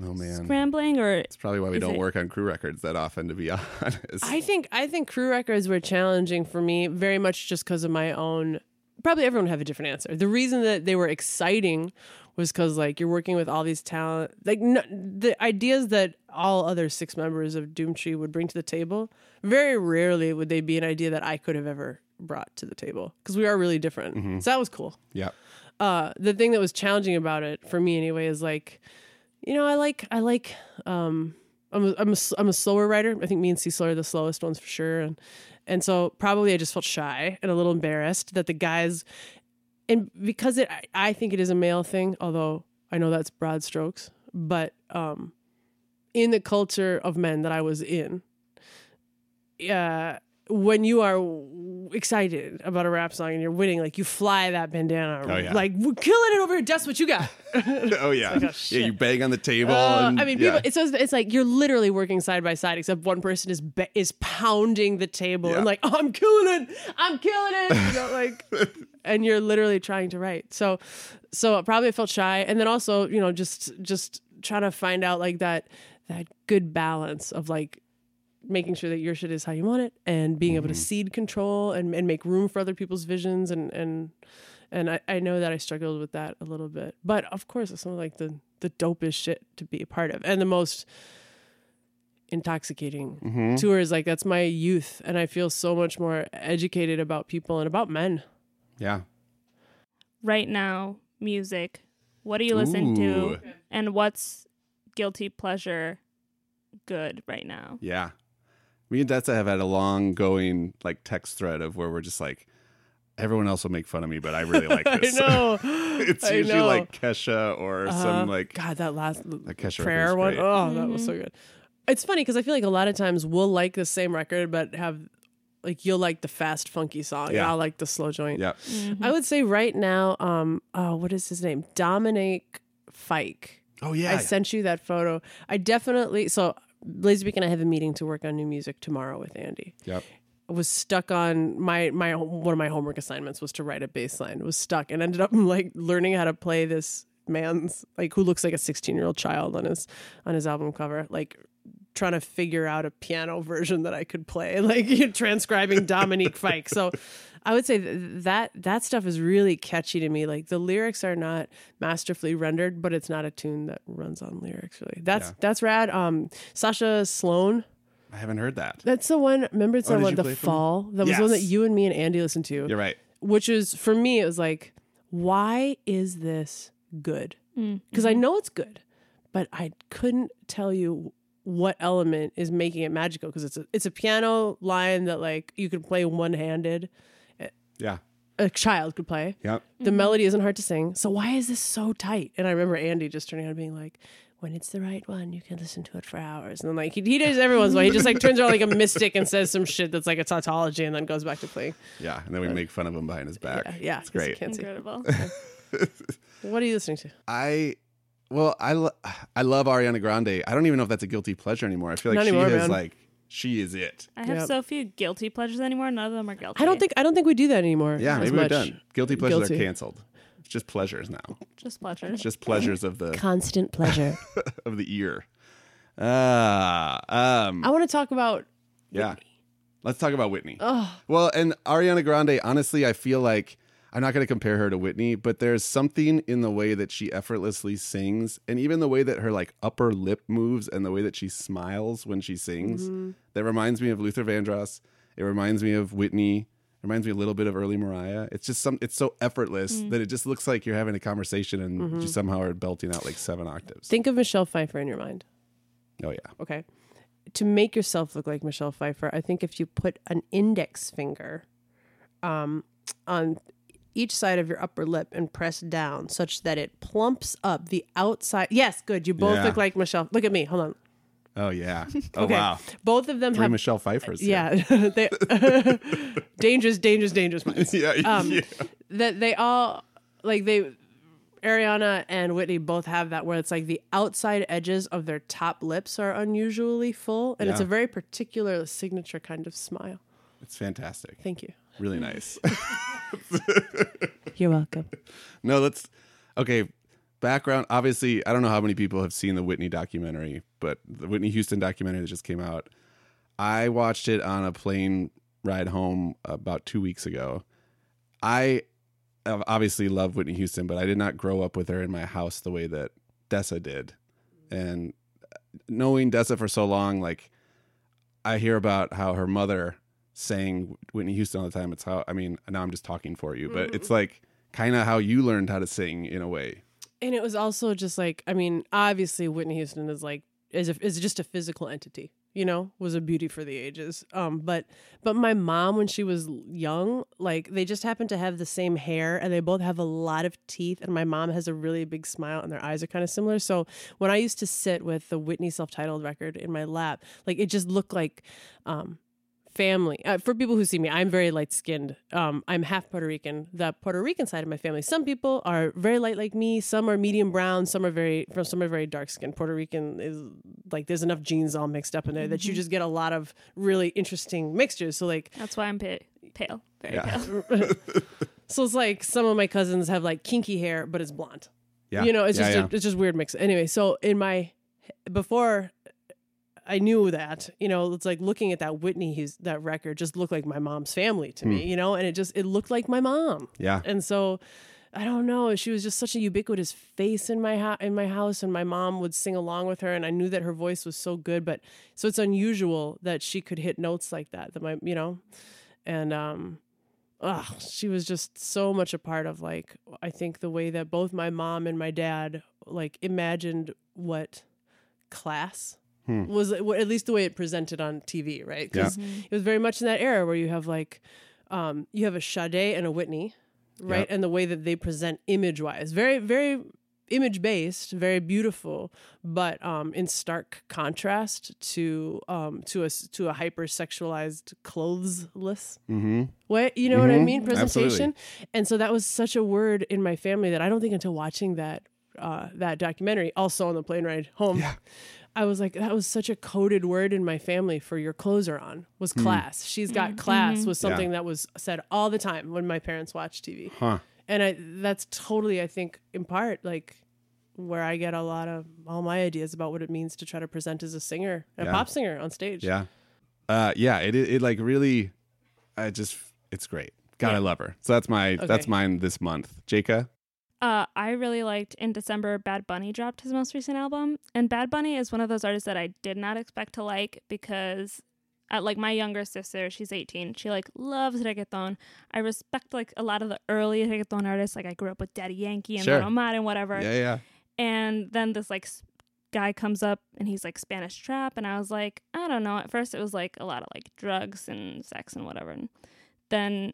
[SPEAKER 1] Oh man.
[SPEAKER 3] scrambling or
[SPEAKER 1] It's probably why we don't
[SPEAKER 3] it-
[SPEAKER 1] work on crew records that often, to be [laughs] honest.
[SPEAKER 2] I think I think crew records were challenging for me very much just because of my own. Probably everyone would have a different answer. The reason that they were exciting was because like you're working with all these talent, like n- the ideas that all other six members of Doomtree would bring to the table. Very rarely would they be an idea that I could have ever brought to the table because we are really different. So that was cool
[SPEAKER 1] yeah.
[SPEAKER 2] uh the thing that was challenging about it for me anyway is like you know i like i like um i'm a, I'm a, I'm a slower writer. I think me and cecil are the slowest ones for sure. And and so probably i just felt shy and a little embarrassed that the guys and because it I, think it is a male thing although i know that's broad strokes but um in the culture of men that i was in uh when you are excited about a rap song and you're winning, like you fly that bandana,
[SPEAKER 1] Oh, yeah.
[SPEAKER 2] like we're killing it over here. That's what you got. [laughs]
[SPEAKER 1] oh yeah.
[SPEAKER 2] like, oh,
[SPEAKER 1] yeah. You bang on the table.
[SPEAKER 2] Uh,
[SPEAKER 1] and,
[SPEAKER 2] I mean,
[SPEAKER 1] yeah.
[SPEAKER 2] people, it's it's like you're literally working side by side, except one person is ba- is pounding the table
[SPEAKER 1] Yeah.
[SPEAKER 2] and like, oh, I'm killing it, I'm killing it, you know, like, [laughs] and you're literally trying to write. So, so probably I felt shy, and then also, you know, just just trying to find out like that that good balance of like making sure that your shit is how you want it and being able to mm-hmm. cede control and, and make room for other people's visions and and and I, I know that I struggled with that a little bit. But of course it's some of like the the dopest shit to be a part of and the most intoxicating mm-hmm. tours like that's my youth and I feel so much more educated about people and about men.
[SPEAKER 1] yeah.
[SPEAKER 3] right now music what do you listen
[SPEAKER 1] Ooh.
[SPEAKER 3] to and what's guilty pleasure good right now
[SPEAKER 1] Yeah. Me and Dessa have had a long going like text thread of where we're just like, everyone else will make fun of me, but I really like [laughs] this.
[SPEAKER 2] I know. [laughs]
[SPEAKER 1] it's
[SPEAKER 2] I
[SPEAKER 1] usually
[SPEAKER 2] know.
[SPEAKER 1] like Kesha or
[SPEAKER 2] Uh,
[SPEAKER 1] some like
[SPEAKER 2] God, that last like
[SPEAKER 1] Kesha
[SPEAKER 2] prayer one. Oh, that was so good. It's funny because I feel like a lot of times we'll like the same record, but have like you'll like the fast, funky song, and
[SPEAKER 1] Yeah.
[SPEAKER 2] I'll like the slow joint.
[SPEAKER 1] yeah.
[SPEAKER 2] I would say right now, um, oh, what is his name? Dominic Fike.
[SPEAKER 1] Oh yeah.
[SPEAKER 2] I sent you that photo. I definitely so Lazy Beak and I have a meeting to work on new music tomorrow with Andy.
[SPEAKER 1] yep.
[SPEAKER 2] I was stuck on my my one of my homework assignments was to write a bass line. Was stuck and ended up [laughs] like learning how to play this man's like who looks like a 16 year old child on his on his album cover like trying to figure out a piano version that I could play [laughs] like transcribing Dominic Fike. So I would say that that stuff is really catchy to me. Like the lyrics are not masterfully rendered, but it's not a tune that runs on lyrics really. That's
[SPEAKER 1] Yeah.
[SPEAKER 2] that's rad. Um Sasha Sloan
[SPEAKER 1] I haven't heard that.
[SPEAKER 2] that's the one. Remember, it's
[SPEAKER 1] Oh,
[SPEAKER 2] the one, the
[SPEAKER 1] play it
[SPEAKER 2] fall. That was the one that you and me and Andy listened to.
[SPEAKER 1] You're right.
[SPEAKER 2] Which is for me, it was like, why is this good? Because I know it's good, but I couldn't tell you what element is making it magical. Because it's a it's a piano line that like you can play one handed.
[SPEAKER 1] Yeah.
[SPEAKER 2] A child could play.
[SPEAKER 1] Yep.
[SPEAKER 2] The mm-hmm. melody isn't hard to sing. So why is this so tight? And I remember Andy just turning on being like, when it's the right one, you can listen to it for hours. And then like he, he does every once in a while. He just like turns around like a mystic and says some shit that's like a tautology and then goes back to playing.
[SPEAKER 1] Yeah. And then we make fun of him behind his back.
[SPEAKER 2] Yeah, yeah.
[SPEAKER 1] It's
[SPEAKER 2] 'cause you
[SPEAKER 1] great.
[SPEAKER 3] incredible [laughs]
[SPEAKER 2] What are you listening to?
[SPEAKER 1] I well, I lo- [sighs] I love Ariana Grande. I don't even know if that's a guilty pleasure anymore. I feel like
[SPEAKER 2] Not
[SPEAKER 1] she
[SPEAKER 2] anymore,
[SPEAKER 1] is
[SPEAKER 2] man.
[SPEAKER 1] like she is it.
[SPEAKER 3] i have
[SPEAKER 2] Yep.
[SPEAKER 3] so few guilty pleasures anymore none of them are guilty
[SPEAKER 2] I don't think I don't think we do that anymore.
[SPEAKER 1] Yeah,
[SPEAKER 2] as
[SPEAKER 1] maybe we're
[SPEAKER 2] much.
[SPEAKER 1] done. Guilty pleasures
[SPEAKER 2] Guilty.
[SPEAKER 1] are canceled. It's just pleasures now.
[SPEAKER 3] just pleasures
[SPEAKER 1] Just pleasures of the [laughs]
[SPEAKER 2] Constant pleasure. [laughs]
[SPEAKER 1] of the ear. Ah, um,
[SPEAKER 2] I want to talk about.
[SPEAKER 1] yeah. Let's talk about Whitney.
[SPEAKER 2] Oh,
[SPEAKER 1] Well, and Ariana Grande, honestly, I feel like I'm not going to compare her to Whitney, but there's something in the way that she effortlessly sings and even the way that her like upper lip moves and the way that she smiles when she sings mm-hmm. that reminds me of Luther Vandross. It reminds me of Whitney. It reminds me a little bit of early Mariah. It's just some it's so effortless mm. that it just looks like you're having a conversation and you mm-hmm. somehow are belting out like seven octaves.
[SPEAKER 2] think of Michelle Pfeiffer in your mind.
[SPEAKER 1] oh yeah.
[SPEAKER 2] Okay. To make yourself look like Michelle Pfeiffer, I think if you put an index finger um, on each side of your upper lip and press down such that it plumps up the outside. Yes, good. You both
[SPEAKER 1] Yeah.
[SPEAKER 2] look like Michelle. Look at me. Hold on.
[SPEAKER 1] Oh yeah. [laughs] Oh
[SPEAKER 2] Okay.
[SPEAKER 1] wow.
[SPEAKER 2] Both of them
[SPEAKER 1] Three
[SPEAKER 2] have
[SPEAKER 1] Michelle Pfeiffer's. here.
[SPEAKER 2] yeah, [laughs] they, [laughs] dangerous, dangerous, dangerous minds.
[SPEAKER 1] yeah.
[SPEAKER 2] Um,
[SPEAKER 1] yeah.
[SPEAKER 2] That they all like they Ariana and Whitney both have that where it's like the outside edges of their top lips are unusually full, and it's a very particular signature kind of smile.
[SPEAKER 1] It's fantastic.
[SPEAKER 2] Thank you.
[SPEAKER 1] Really nice. [laughs]
[SPEAKER 2] You're welcome.
[SPEAKER 1] no, let's okay. Background. Obviously, I don't know how many people have seen the Whitney documentary, but the Whitney Houston documentary that just came out. I watched it on a plane ride home about two weeks ago. I uh, obviously love Whitney Houston, but I did not grow up with her in my house the way that Dessa did. And knowing Dessa for so long, like I hear about how her mother sang Whitney Houston all the time. It's how I mean, now I'm just talking for you, but it's like kind of how you learned how to sing in a way.
[SPEAKER 2] And it was also just like I mean, obviously Whitney Houston is like is a, is just a physical entity. You know, was a beauty for the ages. Um, but but my mom when she was young, like they just happened to have the same hair, and they both have a lot of teeth. And my mom has a really big smile, and their eyes are kind of similar. So when I used to sit with the Whitney self-titled record in my lap, like it just looked like um, family. Uh, for people who see me, I'm very light skinned. Um, I'm half Puerto Rican. The Puerto Rican side of my family. Some people are very light like me. Some are medium brown. Some are very from some are very dark skinned. Puerto Rican is like there's enough genes all mixed up in there that you just get a lot of really interesting mixtures. So like
[SPEAKER 3] That's why I'm pa- pale, very
[SPEAKER 1] Yeah.
[SPEAKER 3] pale. [laughs]
[SPEAKER 2] so it's like some of my cousins have like kinky hair, but it's blonde.
[SPEAKER 1] Yeah,
[SPEAKER 2] You know, it's
[SPEAKER 1] Yeah,
[SPEAKER 2] just
[SPEAKER 1] yeah.
[SPEAKER 2] A, it's just weird mix. Anyway, so in my before I knew that, you know, it's like looking at that Whitney his, that record just looked like my mom's family to
[SPEAKER 1] Hmm.
[SPEAKER 2] me, you know, and it just it looked like my mom.
[SPEAKER 1] yeah,
[SPEAKER 2] And so I don't know, she was just such a ubiquitous face in my ho- in my house and my mom would sing along with her and I knew that her voice was so good, but so it's unusual that she could hit notes like that. That my, you know, and um ugh, she was just so much a part of like I think the way that both my mom and my dad like imagined what class
[SPEAKER 1] Hmm.
[SPEAKER 2] was at least the way it presented on TV, right?
[SPEAKER 1] Yeah.
[SPEAKER 2] Because it was very much in that era where you have like um, you have a Sade and a Whitney, right?
[SPEAKER 1] Yep.
[SPEAKER 2] And the way that they present image wise, very very image based, very beautiful, but um, in stark contrast to um, to a to a hyper sexualized clothesless
[SPEAKER 1] mm-hmm.
[SPEAKER 2] way. You know what I
[SPEAKER 1] Mhm.
[SPEAKER 2] mean?
[SPEAKER 1] Absolutely.
[SPEAKER 2] Presentation. And so that was such a word in my family that I don't think until watching that uh, that documentary, also on the plane ride home.
[SPEAKER 1] Yeah.
[SPEAKER 2] I was like, that was such a coded word in my family for your clothes are on was
[SPEAKER 1] Hmm.
[SPEAKER 2] class. She's got class was
[SPEAKER 1] Yeah.
[SPEAKER 2] something that was said all the time when my parents watched TV.
[SPEAKER 1] Huh.
[SPEAKER 2] And I that's totally I think in part like where I get a lot of all my ideas about what it means to try to present as a singer, a
[SPEAKER 1] Yeah.
[SPEAKER 2] pop singer on stage.
[SPEAKER 1] Yeah. Uh, yeah. It, it it like really, I just it's great. God, I love her. So that's my that's mine this month. Jeyca.
[SPEAKER 3] Uh, I really liked in December. Bad Bunny dropped his most recent album, and Bad Bunny is one of those artists that I did not expect to like because, uh, like my younger sister, she's 18. She like loves reggaeton. I respect like a lot of the early reggaeton artists. Like I grew up with Daddy Yankee and
[SPEAKER 1] Sure.
[SPEAKER 3] Omar and whatever.
[SPEAKER 1] Yeah, yeah.
[SPEAKER 3] And then this like guy comes up and he's like Spanish trap, and I was like, I don't know. At first, it was like a lot of like drugs and sex and whatever. And then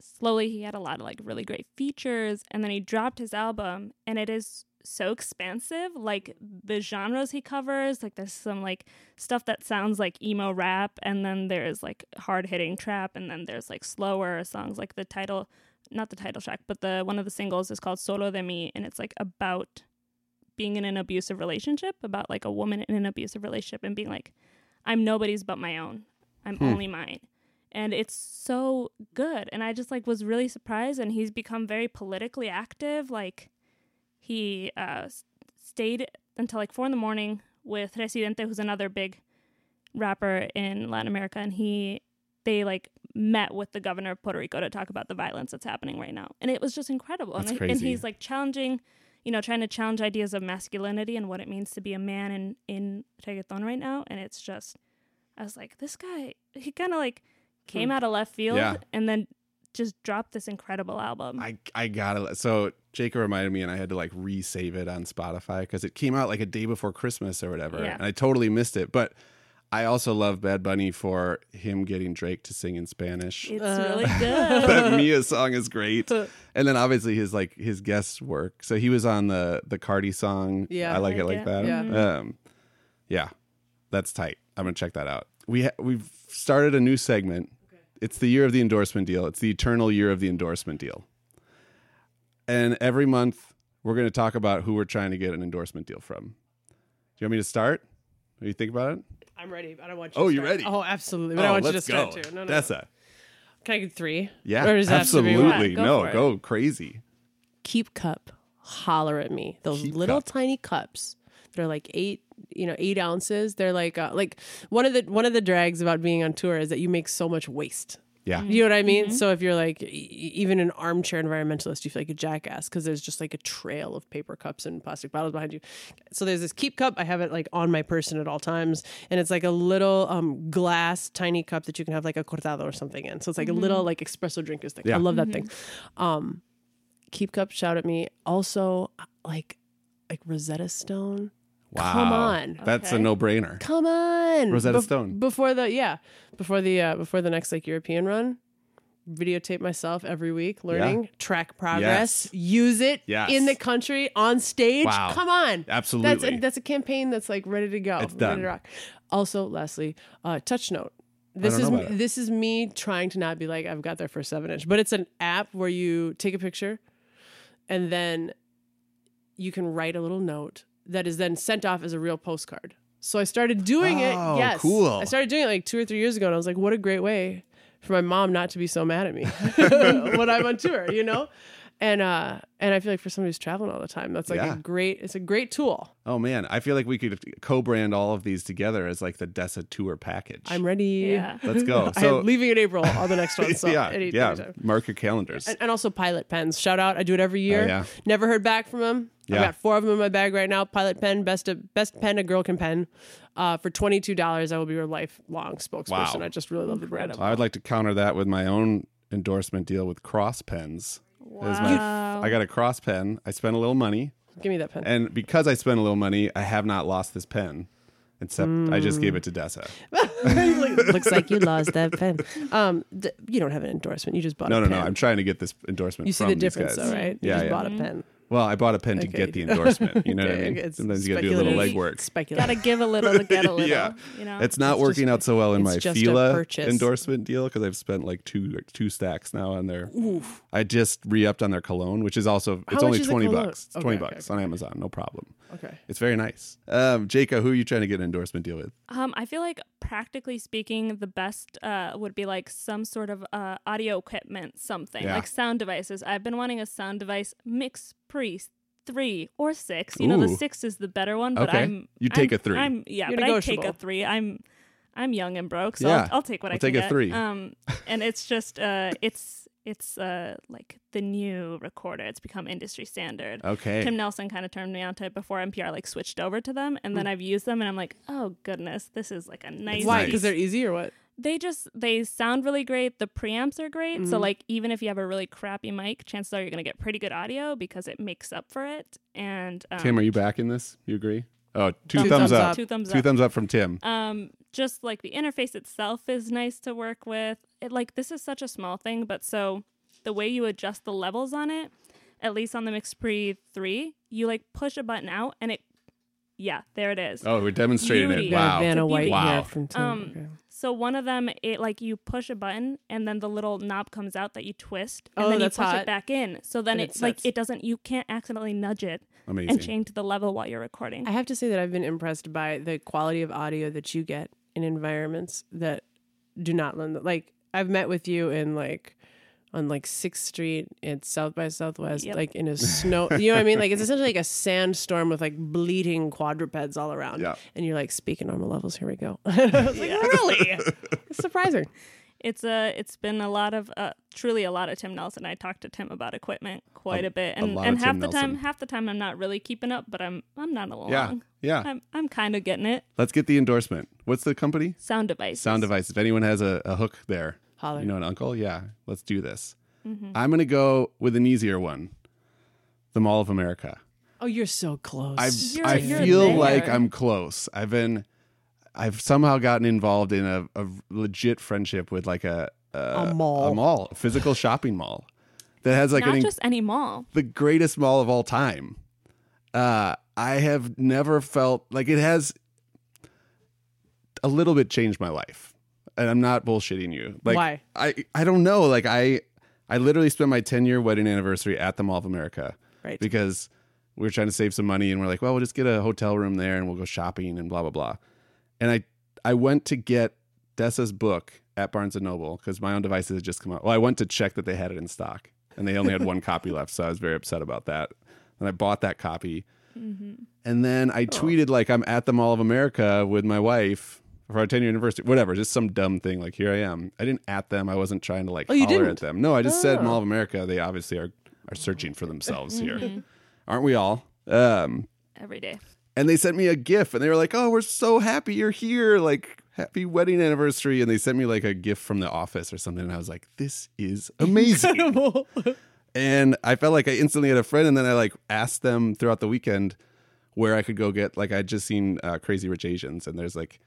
[SPEAKER 3] slowly he had a lot of like really great features, and then he dropped his album, and it is so expansive. Like the genres he covers, like there's some like stuff that sounds like emo rap, and then there's like hard hitting trap, and then there's like slower songs. Like the title, not the title track, but the one of the singles is called Solo de Mi, and it's like about being in an abusive relationship, about like a woman in an abusive relationship and being like, I'm nobody's but my own. I'm
[SPEAKER 1] Hmm.
[SPEAKER 3] only mine. And it's so good. And I just like was really surprised and he's become very politically active. Like he uh stayed until like four in the morning with Residente, who's another big rapper in Latin America, and he they like met with the governor of Puerto Rico to talk about the violence that's happening right now. And it was just incredible.
[SPEAKER 1] That's
[SPEAKER 3] and,
[SPEAKER 1] crazy.
[SPEAKER 3] and he's like challenging you know, trying to challenge ideas of masculinity and what it means to be a man in in reggaeton right now. And it's just, I was like, this guy, he kind of like came out of left field
[SPEAKER 1] Yeah.
[SPEAKER 3] and then just dropped this incredible album.
[SPEAKER 1] I I gotta. So Jeyca reminded me, and I had to like resave it on Spotify because it came out like a day before Christmas or whatever,
[SPEAKER 3] Yeah.
[SPEAKER 1] and I totally missed it. But I also love Bad Bunny for him getting Drake to sing in Spanish.
[SPEAKER 3] it's
[SPEAKER 2] Uh,
[SPEAKER 3] really [laughs] good.
[SPEAKER 1] that Mia song is great, [laughs] and then obviously his like his guest work. So he was on the the Cardi song.
[SPEAKER 2] Yeah.
[SPEAKER 1] I like
[SPEAKER 3] I
[SPEAKER 1] it
[SPEAKER 3] like
[SPEAKER 1] like
[SPEAKER 3] it.
[SPEAKER 1] that.
[SPEAKER 2] Yeah.
[SPEAKER 1] Um, yeah. That's tight. I'm gonna check that out. We ha- we've started a new segment. It's the year of the endorsement deal. It's the eternal year of the endorsement deal. And every month we're going to talk about who we're trying to get an endorsement deal from. Do you want me to start? What do you think about it?
[SPEAKER 2] I'm ready, but I want you. To.
[SPEAKER 1] Oh,
[SPEAKER 2] to
[SPEAKER 1] you're ready?
[SPEAKER 2] Oh, absolutely. But I oh, want you to start too. No, no. no.
[SPEAKER 1] Dessa.
[SPEAKER 2] Can I get three?
[SPEAKER 1] Yeah,
[SPEAKER 2] Or does that have to
[SPEAKER 1] absolutely.
[SPEAKER 3] Go
[SPEAKER 1] no, go crazy.
[SPEAKER 2] Keep cup. Holler at me. Those
[SPEAKER 1] Keep
[SPEAKER 2] little
[SPEAKER 1] Cup.
[SPEAKER 2] tiny cups. They're like eight, you know, eight ounces. They're like, uh, like one of the one of the drags about being on tour is that you make so much waste.
[SPEAKER 1] Yeah.
[SPEAKER 2] You know what I mean? So if you're like e- even an armchair environmentalist, you feel like a jackass because there's just like a trail of paper cups and plastic bottles behind you. So there's this keep cup. I have it like on my person at all times, and it's like a little um, glass tiny cup that you can have like a cortado or something in. So it's like a little like espresso drinkers thing.
[SPEAKER 1] Yeah.
[SPEAKER 2] I love that thing. Um, keep cup, shout at me. Also, like like Rosetta Stone.
[SPEAKER 1] Wow.
[SPEAKER 2] Come on.
[SPEAKER 1] That's a no-brainer.
[SPEAKER 2] Come on,
[SPEAKER 1] Rosetta
[SPEAKER 2] Bef-
[SPEAKER 1] Stone.
[SPEAKER 2] before the yeah, before the uh, before the next like European run. Videotape myself every week, learning, track progress,
[SPEAKER 1] Yes.
[SPEAKER 2] use it
[SPEAKER 1] Yes.
[SPEAKER 2] in the country on stage.
[SPEAKER 1] Wow.
[SPEAKER 2] Come on,
[SPEAKER 1] Absolutely.
[SPEAKER 2] that's a, that's a campaign that's like ready to go,
[SPEAKER 1] It's
[SPEAKER 2] ready
[SPEAKER 1] done.
[SPEAKER 2] to rock. Also, lastly, uh, Touch Note. This is me, this is me trying to not be like I've got their first seven inch, but it's an app where you take a picture, and then you can write a little note that is then sent off as a real postcard. So I started doing
[SPEAKER 1] Oh,
[SPEAKER 2] it. Yes,
[SPEAKER 1] cool.
[SPEAKER 2] I started doing it like two or three years ago, and I was like, "What a great way for my mom not to be so mad at me [laughs] when I'm on tour," you know. And uh, and I feel like for somebody who's traveling all the time, that's like
[SPEAKER 1] Yeah.
[SPEAKER 2] a great. It's a great tool.
[SPEAKER 1] Oh man, I feel like we could co-brand all of these together as like the Dessa tour package.
[SPEAKER 2] I'm ready.
[SPEAKER 3] Yeah.
[SPEAKER 1] Let's go. [laughs] So
[SPEAKER 2] I'm leaving in April on the next one. So [laughs]
[SPEAKER 1] yeah,
[SPEAKER 2] any-
[SPEAKER 1] yeah.
[SPEAKER 2] anytime.
[SPEAKER 1] Mark your calendars.
[SPEAKER 2] And, and also pilot pens. Shout out! I do it every year.
[SPEAKER 1] Oh, yeah.
[SPEAKER 2] Never heard back from them.
[SPEAKER 1] Yeah.
[SPEAKER 2] I've got four of them in my bag right now. Pilot pen, best best pen a girl can pen. Uh, for twenty two dollars, I will be your lifelong spokesperson.
[SPEAKER 1] Wow.
[SPEAKER 2] I just really love the brand.
[SPEAKER 1] I would like to counter that with my own endorsement deal with Cross Pens. Is my-
[SPEAKER 3] Wow.
[SPEAKER 1] I got a Cross pen. I spent a little money,
[SPEAKER 2] Give me that pen.
[SPEAKER 1] and because I spent a little money, I have not lost this pen. Except I just gave it to Dessa. [laughs]
[SPEAKER 2] Looks like you lost that pen. Um, th- you don't have an endorsement. You just bought
[SPEAKER 1] No,
[SPEAKER 2] a
[SPEAKER 1] no,
[SPEAKER 2] pen.
[SPEAKER 1] no. I'm trying to get this endorsement.
[SPEAKER 2] you see
[SPEAKER 1] from
[SPEAKER 2] the difference,
[SPEAKER 1] guys.
[SPEAKER 2] though, right? You
[SPEAKER 1] Yeah,
[SPEAKER 2] just
[SPEAKER 1] yeah.
[SPEAKER 2] bought a pen.
[SPEAKER 1] Well, I bought a pen to get the [laughs] endorsement. You know what I mean?
[SPEAKER 2] okay,
[SPEAKER 1] Sometimes you got to do a little legwork.
[SPEAKER 2] Speculative.
[SPEAKER 3] Gotta give a little to get a [laughs] little.
[SPEAKER 1] Yeah.
[SPEAKER 3] You know.
[SPEAKER 1] It's not
[SPEAKER 2] It's
[SPEAKER 1] working
[SPEAKER 2] just-
[SPEAKER 1] out so well in my
[SPEAKER 2] just
[SPEAKER 1] Fila
[SPEAKER 2] purchase.
[SPEAKER 1] endorsement deal because I've spent like two like two stacks now on their. I just re-upped on their cologne, which is also it's
[SPEAKER 2] much
[SPEAKER 1] only twenty bucks. It's
[SPEAKER 2] Okay,
[SPEAKER 1] twenty
[SPEAKER 2] okay,
[SPEAKER 1] bucks
[SPEAKER 2] okay.
[SPEAKER 1] on Amazon, no problem.
[SPEAKER 2] Okay.
[SPEAKER 1] It's very nice. Um, Jacob, who are you trying to get an endorsement deal with?
[SPEAKER 3] Um, I feel like practically speaking, the best uh, would be like some sort of uh, audio equipment, something
[SPEAKER 1] Yeah.
[SPEAKER 3] like sound devices. I've been wanting a sound device mix pre three or six. You know, the
[SPEAKER 1] Ooh.
[SPEAKER 3] six is the better one, but
[SPEAKER 1] Okay.
[SPEAKER 3] I'm
[SPEAKER 1] You take
[SPEAKER 3] I'm-
[SPEAKER 1] a three.
[SPEAKER 3] I'm yeah,
[SPEAKER 2] You're
[SPEAKER 3] but I take
[SPEAKER 2] negotiable.
[SPEAKER 3] a three. I'm I'm young and broke, so
[SPEAKER 1] Yeah.
[SPEAKER 3] I'll, I'll take what
[SPEAKER 1] I'll
[SPEAKER 3] I can
[SPEAKER 1] take a
[SPEAKER 3] get.
[SPEAKER 1] three.
[SPEAKER 3] Um, [laughs] and it's just uh, it's it's uh like the new recorder. It's become industry standard.
[SPEAKER 1] Okay.
[SPEAKER 3] Tim Nelson kind of turned me onto it before NPR like switched over to them, and then I've used them, and I'm like, oh goodness, this is like a nice.
[SPEAKER 2] Why?
[SPEAKER 1] nice.
[SPEAKER 2] Because they're easy or what?
[SPEAKER 3] They just they sound really great. The preamps are great,
[SPEAKER 2] Mm-hmm.
[SPEAKER 3] so like even if you have a really crappy mic, chances are you're gonna get pretty good audio because it makes up for it. And um,
[SPEAKER 1] Tim, are you back in this? You agree? Oh, two
[SPEAKER 3] thumbs
[SPEAKER 1] thumbs,
[SPEAKER 2] up.
[SPEAKER 1] up.
[SPEAKER 3] Two thumbs
[SPEAKER 1] Two
[SPEAKER 3] up.
[SPEAKER 1] thumbs up from Tim.
[SPEAKER 3] um just like the interface itself is nice to work with it like this is such a small thing but so the way you adjust the levels on it at least on the mixpre 3 you like push a button out and it yeah there it is
[SPEAKER 1] Oh, we're demonstrating
[SPEAKER 3] Beauty.
[SPEAKER 1] it.
[SPEAKER 2] Got
[SPEAKER 1] Wow.
[SPEAKER 2] Vanna White.
[SPEAKER 1] Wow.
[SPEAKER 2] here from Tim.
[SPEAKER 3] Um,
[SPEAKER 2] Okay.
[SPEAKER 3] so one of them it like you push a button and then the little knob comes out that you twist and
[SPEAKER 2] Oh,
[SPEAKER 3] then you push
[SPEAKER 2] hot.
[SPEAKER 3] it back in so then
[SPEAKER 2] And
[SPEAKER 3] it,
[SPEAKER 2] it
[SPEAKER 3] like it doesn't you can't accidentally nudge it
[SPEAKER 1] Amazing.
[SPEAKER 3] and change the level while you're recording
[SPEAKER 2] I have to say that I've been impressed by the quality of audio that you get in environments that do not lend. Like I've met with you in like on like Sixth Street at South by Southwest,
[SPEAKER 3] Yep.
[SPEAKER 2] like in a [laughs] snow. You know what I mean? Like it's essentially like a sandstorm with like bleeding quadrupeds all around.
[SPEAKER 1] Yeah.
[SPEAKER 2] And you're like speaking normal levels. Here we go. [laughs] I was like, really? [laughs] It's surprising.
[SPEAKER 3] it's a it's been a lot of uh, truly a lot of Tim Nelson. I talked to Tim about equipment quite
[SPEAKER 1] A-
[SPEAKER 3] a, bit, and
[SPEAKER 1] lot
[SPEAKER 3] and half
[SPEAKER 1] Tim
[SPEAKER 3] the time, half the time I'm not really keeping up, but I'm I'm not along.
[SPEAKER 1] yeah. Yeah.
[SPEAKER 3] I'm I'm kind of getting it.
[SPEAKER 1] Let's get the endorsement. What's the company?
[SPEAKER 3] Sound devices.
[SPEAKER 1] Sound device. If anyone has a, a hook there,
[SPEAKER 2] Holler.
[SPEAKER 1] you know, an uncle, yeah, let's do this.
[SPEAKER 3] Mm-hmm.
[SPEAKER 1] I'm going to go with an easier one the Mall of America.
[SPEAKER 2] Oh, you're so close.
[SPEAKER 1] I
[SPEAKER 3] You're-
[SPEAKER 1] I
[SPEAKER 3] you're
[SPEAKER 1] feel
[SPEAKER 3] there.
[SPEAKER 1] like I'm close. I've been I've somehow gotten involved in a, a legit friendship with like a a,
[SPEAKER 2] A mall.
[SPEAKER 1] a mall, a physical shopping mall that has like
[SPEAKER 3] Not
[SPEAKER 1] an,
[SPEAKER 3] just any mall.
[SPEAKER 1] the greatest mall of all time. Uh, I have never felt like it has a little bit changed my life. And I'm not bullshitting you. Like
[SPEAKER 2] Why?
[SPEAKER 1] I I don't know. Like I I literally spent my 10 year wedding anniversary at the Mall of America
[SPEAKER 2] Right.
[SPEAKER 1] because we were trying to save some money and we're like, well, we'll just get a hotel room there and we'll go shopping and blah blah blah. And I I went to get Dessa's book at Barnes and Noble because my own devices had just come out. Well, I went to check that they had it in stock and they only had one copy left, so I was very upset about that. And I bought that copy. Mm-hmm. And then I oh. tweeted like I'm at the Mall of America with my wife for our 10 year anniversary, whatever, just some dumb thing. Like here I am. I didn't at them. I wasn't trying to like
[SPEAKER 2] Oh, you
[SPEAKER 1] holler
[SPEAKER 2] didn't?
[SPEAKER 1] at them. No, I just said
[SPEAKER 2] Oh.
[SPEAKER 1] Mall of America. They obviously are are searching for themselves here, aren't we all? Um,
[SPEAKER 3] Every day.
[SPEAKER 1] and they sent me a GIF, and they were like, "Oh, we're so happy you're here! Like, happy wedding anniversary!" And they sent me like a GIF from the office or something, and I was like, "This is [laughs] amazing!"
[SPEAKER 2] Incredible.
[SPEAKER 1] and I felt like I instantly had a friend, and then I like asked them throughout the weekend where I could go get like I'd just seen uh, Crazy Rich Asians, and there's like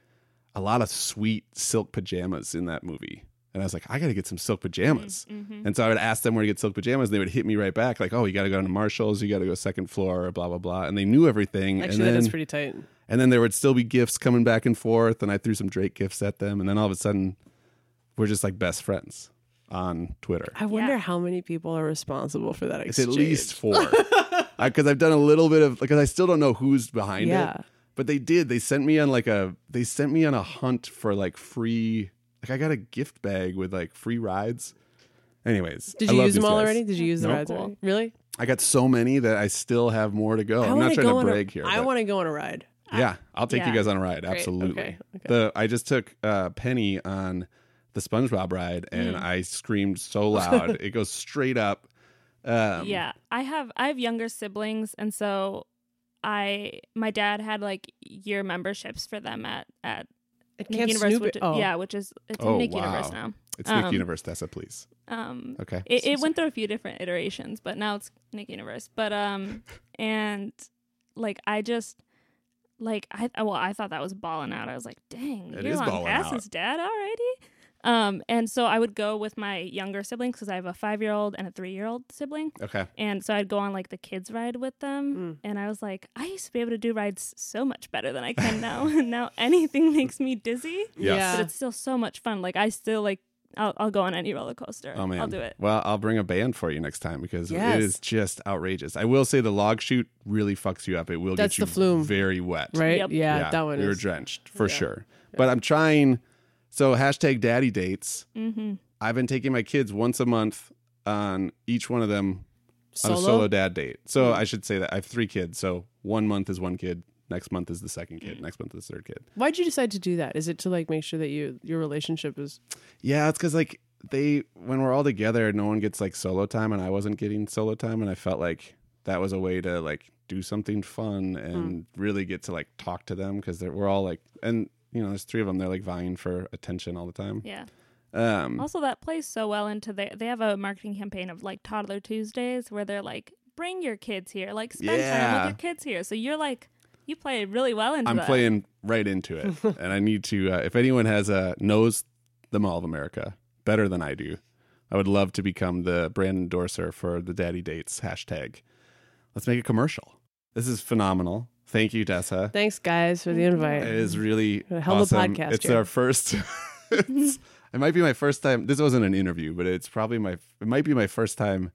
[SPEAKER 1] a lot of sweet silk pajamas in that movie. And I was like, I got to get some silk pajamas.
[SPEAKER 3] Mm-hmm.
[SPEAKER 1] And so I would ask them where to get silk pajamas. And they would hit me right back, like, oh, you got to go to Marshall's, you got to go second floor, blah, blah, blah. And they knew everything.
[SPEAKER 2] Actually,
[SPEAKER 1] and then,
[SPEAKER 2] that is pretty tight.
[SPEAKER 1] and then there would still be gifts coming back and forth. And I threw some Drake gifts at them. And then all of a sudden, we're just like best friends on Twitter.
[SPEAKER 2] I wonder
[SPEAKER 3] Yeah.
[SPEAKER 2] how many people are responsible for that
[SPEAKER 1] It's at least four. [laughs] Because I've done a little bit of, because I still don't know who's behind
[SPEAKER 2] Yeah.
[SPEAKER 1] it. But they did. They sent me on like a, they sent me on a hunt for like free, like I got a gift bag with like free rides. Anyways,
[SPEAKER 2] Did
[SPEAKER 1] I
[SPEAKER 2] you
[SPEAKER 1] love
[SPEAKER 2] use them all
[SPEAKER 1] guys.
[SPEAKER 2] already? Did you use the
[SPEAKER 1] Nope.
[SPEAKER 2] rides
[SPEAKER 3] Cool.
[SPEAKER 2] already? Really?
[SPEAKER 1] I got so many that I still have more to go.
[SPEAKER 2] I
[SPEAKER 1] I'm not trying to
[SPEAKER 2] on a-
[SPEAKER 1] brag here.
[SPEAKER 2] I want to go on a ride.
[SPEAKER 1] yeah, I'll take you guys on a ride.
[SPEAKER 2] Great.
[SPEAKER 1] Absolutely.
[SPEAKER 2] Okay. okay.
[SPEAKER 1] The I just took uh, Penny on the SpongeBob ride, and
[SPEAKER 2] Mm.
[SPEAKER 1] I screamed so loud [laughs] it goes straight up. Um,
[SPEAKER 3] yeah, I have I have younger siblings, and so I my dad had like year memberships for them at at
[SPEAKER 2] It
[SPEAKER 3] Nick
[SPEAKER 2] can't
[SPEAKER 3] Universe,
[SPEAKER 2] snoop
[SPEAKER 3] which.
[SPEAKER 2] Oh.
[SPEAKER 3] yeah, which is it's
[SPEAKER 1] Oh,
[SPEAKER 3] Nick
[SPEAKER 1] wow.
[SPEAKER 3] Universe now.
[SPEAKER 1] It's Nick
[SPEAKER 3] Um,
[SPEAKER 1] Universe, Dessa, please.
[SPEAKER 3] Um,
[SPEAKER 1] Okay.
[SPEAKER 3] it, it went through a few different iterations, but now it's Nick Universe. But um, [laughs] and like I just like I well I thought that was balling out. I was like, dang,
[SPEAKER 1] It
[SPEAKER 3] year
[SPEAKER 1] is
[SPEAKER 3] long
[SPEAKER 1] balling
[SPEAKER 3] passes, Dad, already. Um, and so I would go with my younger siblings because I have a five year old and a three year old sibling.
[SPEAKER 1] Okay.
[SPEAKER 3] And so I'd go on like the kids ride with them.
[SPEAKER 2] Mm.
[SPEAKER 3] And I was like, I used to be able to do rides so much better than I can now. [laughs] and now anything [laughs] makes me dizzy.
[SPEAKER 1] Yes.
[SPEAKER 2] Yeah.
[SPEAKER 3] But it's still so much fun. Like I still like I'll, I'll go on any roller coaster.
[SPEAKER 1] Oh man.
[SPEAKER 3] I'll do it.
[SPEAKER 1] Well, I'll bring a band for you next time because
[SPEAKER 2] Yes.
[SPEAKER 1] it is just outrageous. I will say the log chute really fucks you up. It will
[SPEAKER 2] That's
[SPEAKER 1] get you
[SPEAKER 2] the flume.
[SPEAKER 1] very wet.
[SPEAKER 2] Right?
[SPEAKER 3] Yep.
[SPEAKER 2] Yeah, that one
[SPEAKER 1] we were
[SPEAKER 2] is.
[SPEAKER 1] drenched for
[SPEAKER 2] Yeah.
[SPEAKER 1] sure. But I'm trying. So hashtag daddy dates.
[SPEAKER 3] Mm-hmm.
[SPEAKER 1] I've been taking my kids once a month on each one of them on a
[SPEAKER 2] Solo?
[SPEAKER 1] solo dad date. So
[SPEAKER 2] Mm.
[SPEAKER 1] I should say that I have three kids. So one month is one kid. Next month is the second
[SPEAKER 2] Mm.
[SPEAKER 1] kid. Next month is the third kid.
[SPEAKER 2] Why'd you decide to do that? Is it to like make sure that you your relationship is
[SPEAKER 1] Yeah, it's because like they when we're all together, no one gets like solo time, and I wasn't getting solo time, and I felt like that was a way to like do something fun and really get to like talk to them because we're all like, and you know, there's three of them. They're like vying for attention all the time.
[SPEAKER 3] Yeah.
[SPEAKER 1] Um,
[SPEAKER 3] Also, that plays so well into their. They have a marketing campaign of like Toddler Tuesdays where they're like, bring your kids here, like spend time with your kids here. So you're like, you play really well into
[SPEAKER 1] I'm
[SPEAKER 3] that.
[SPEAKER 1] playing right into it, [laughs] and I need to. Uh, if anyone has a knows the Mall of America better than I do, I would love to become the brand endorser for the Daddy Dates hashtag. Let's make a commercial. This is phenomenal. Thank you, Dessa.
[SPEAKER 2] Thanks guys for the invite.
[SPEAKER 1] It is really
[SPEAKER 2] A hell of a
[SPEAKER 1] awesome.
[SPEAKER 2] podcast
[SPEAKER 1] It's
[SPEAKER 2] here.
[SPEAKER 1] our first. [laughs] it's, it might be my first time. This wasn't an interview, but it's probably my. It might be my first time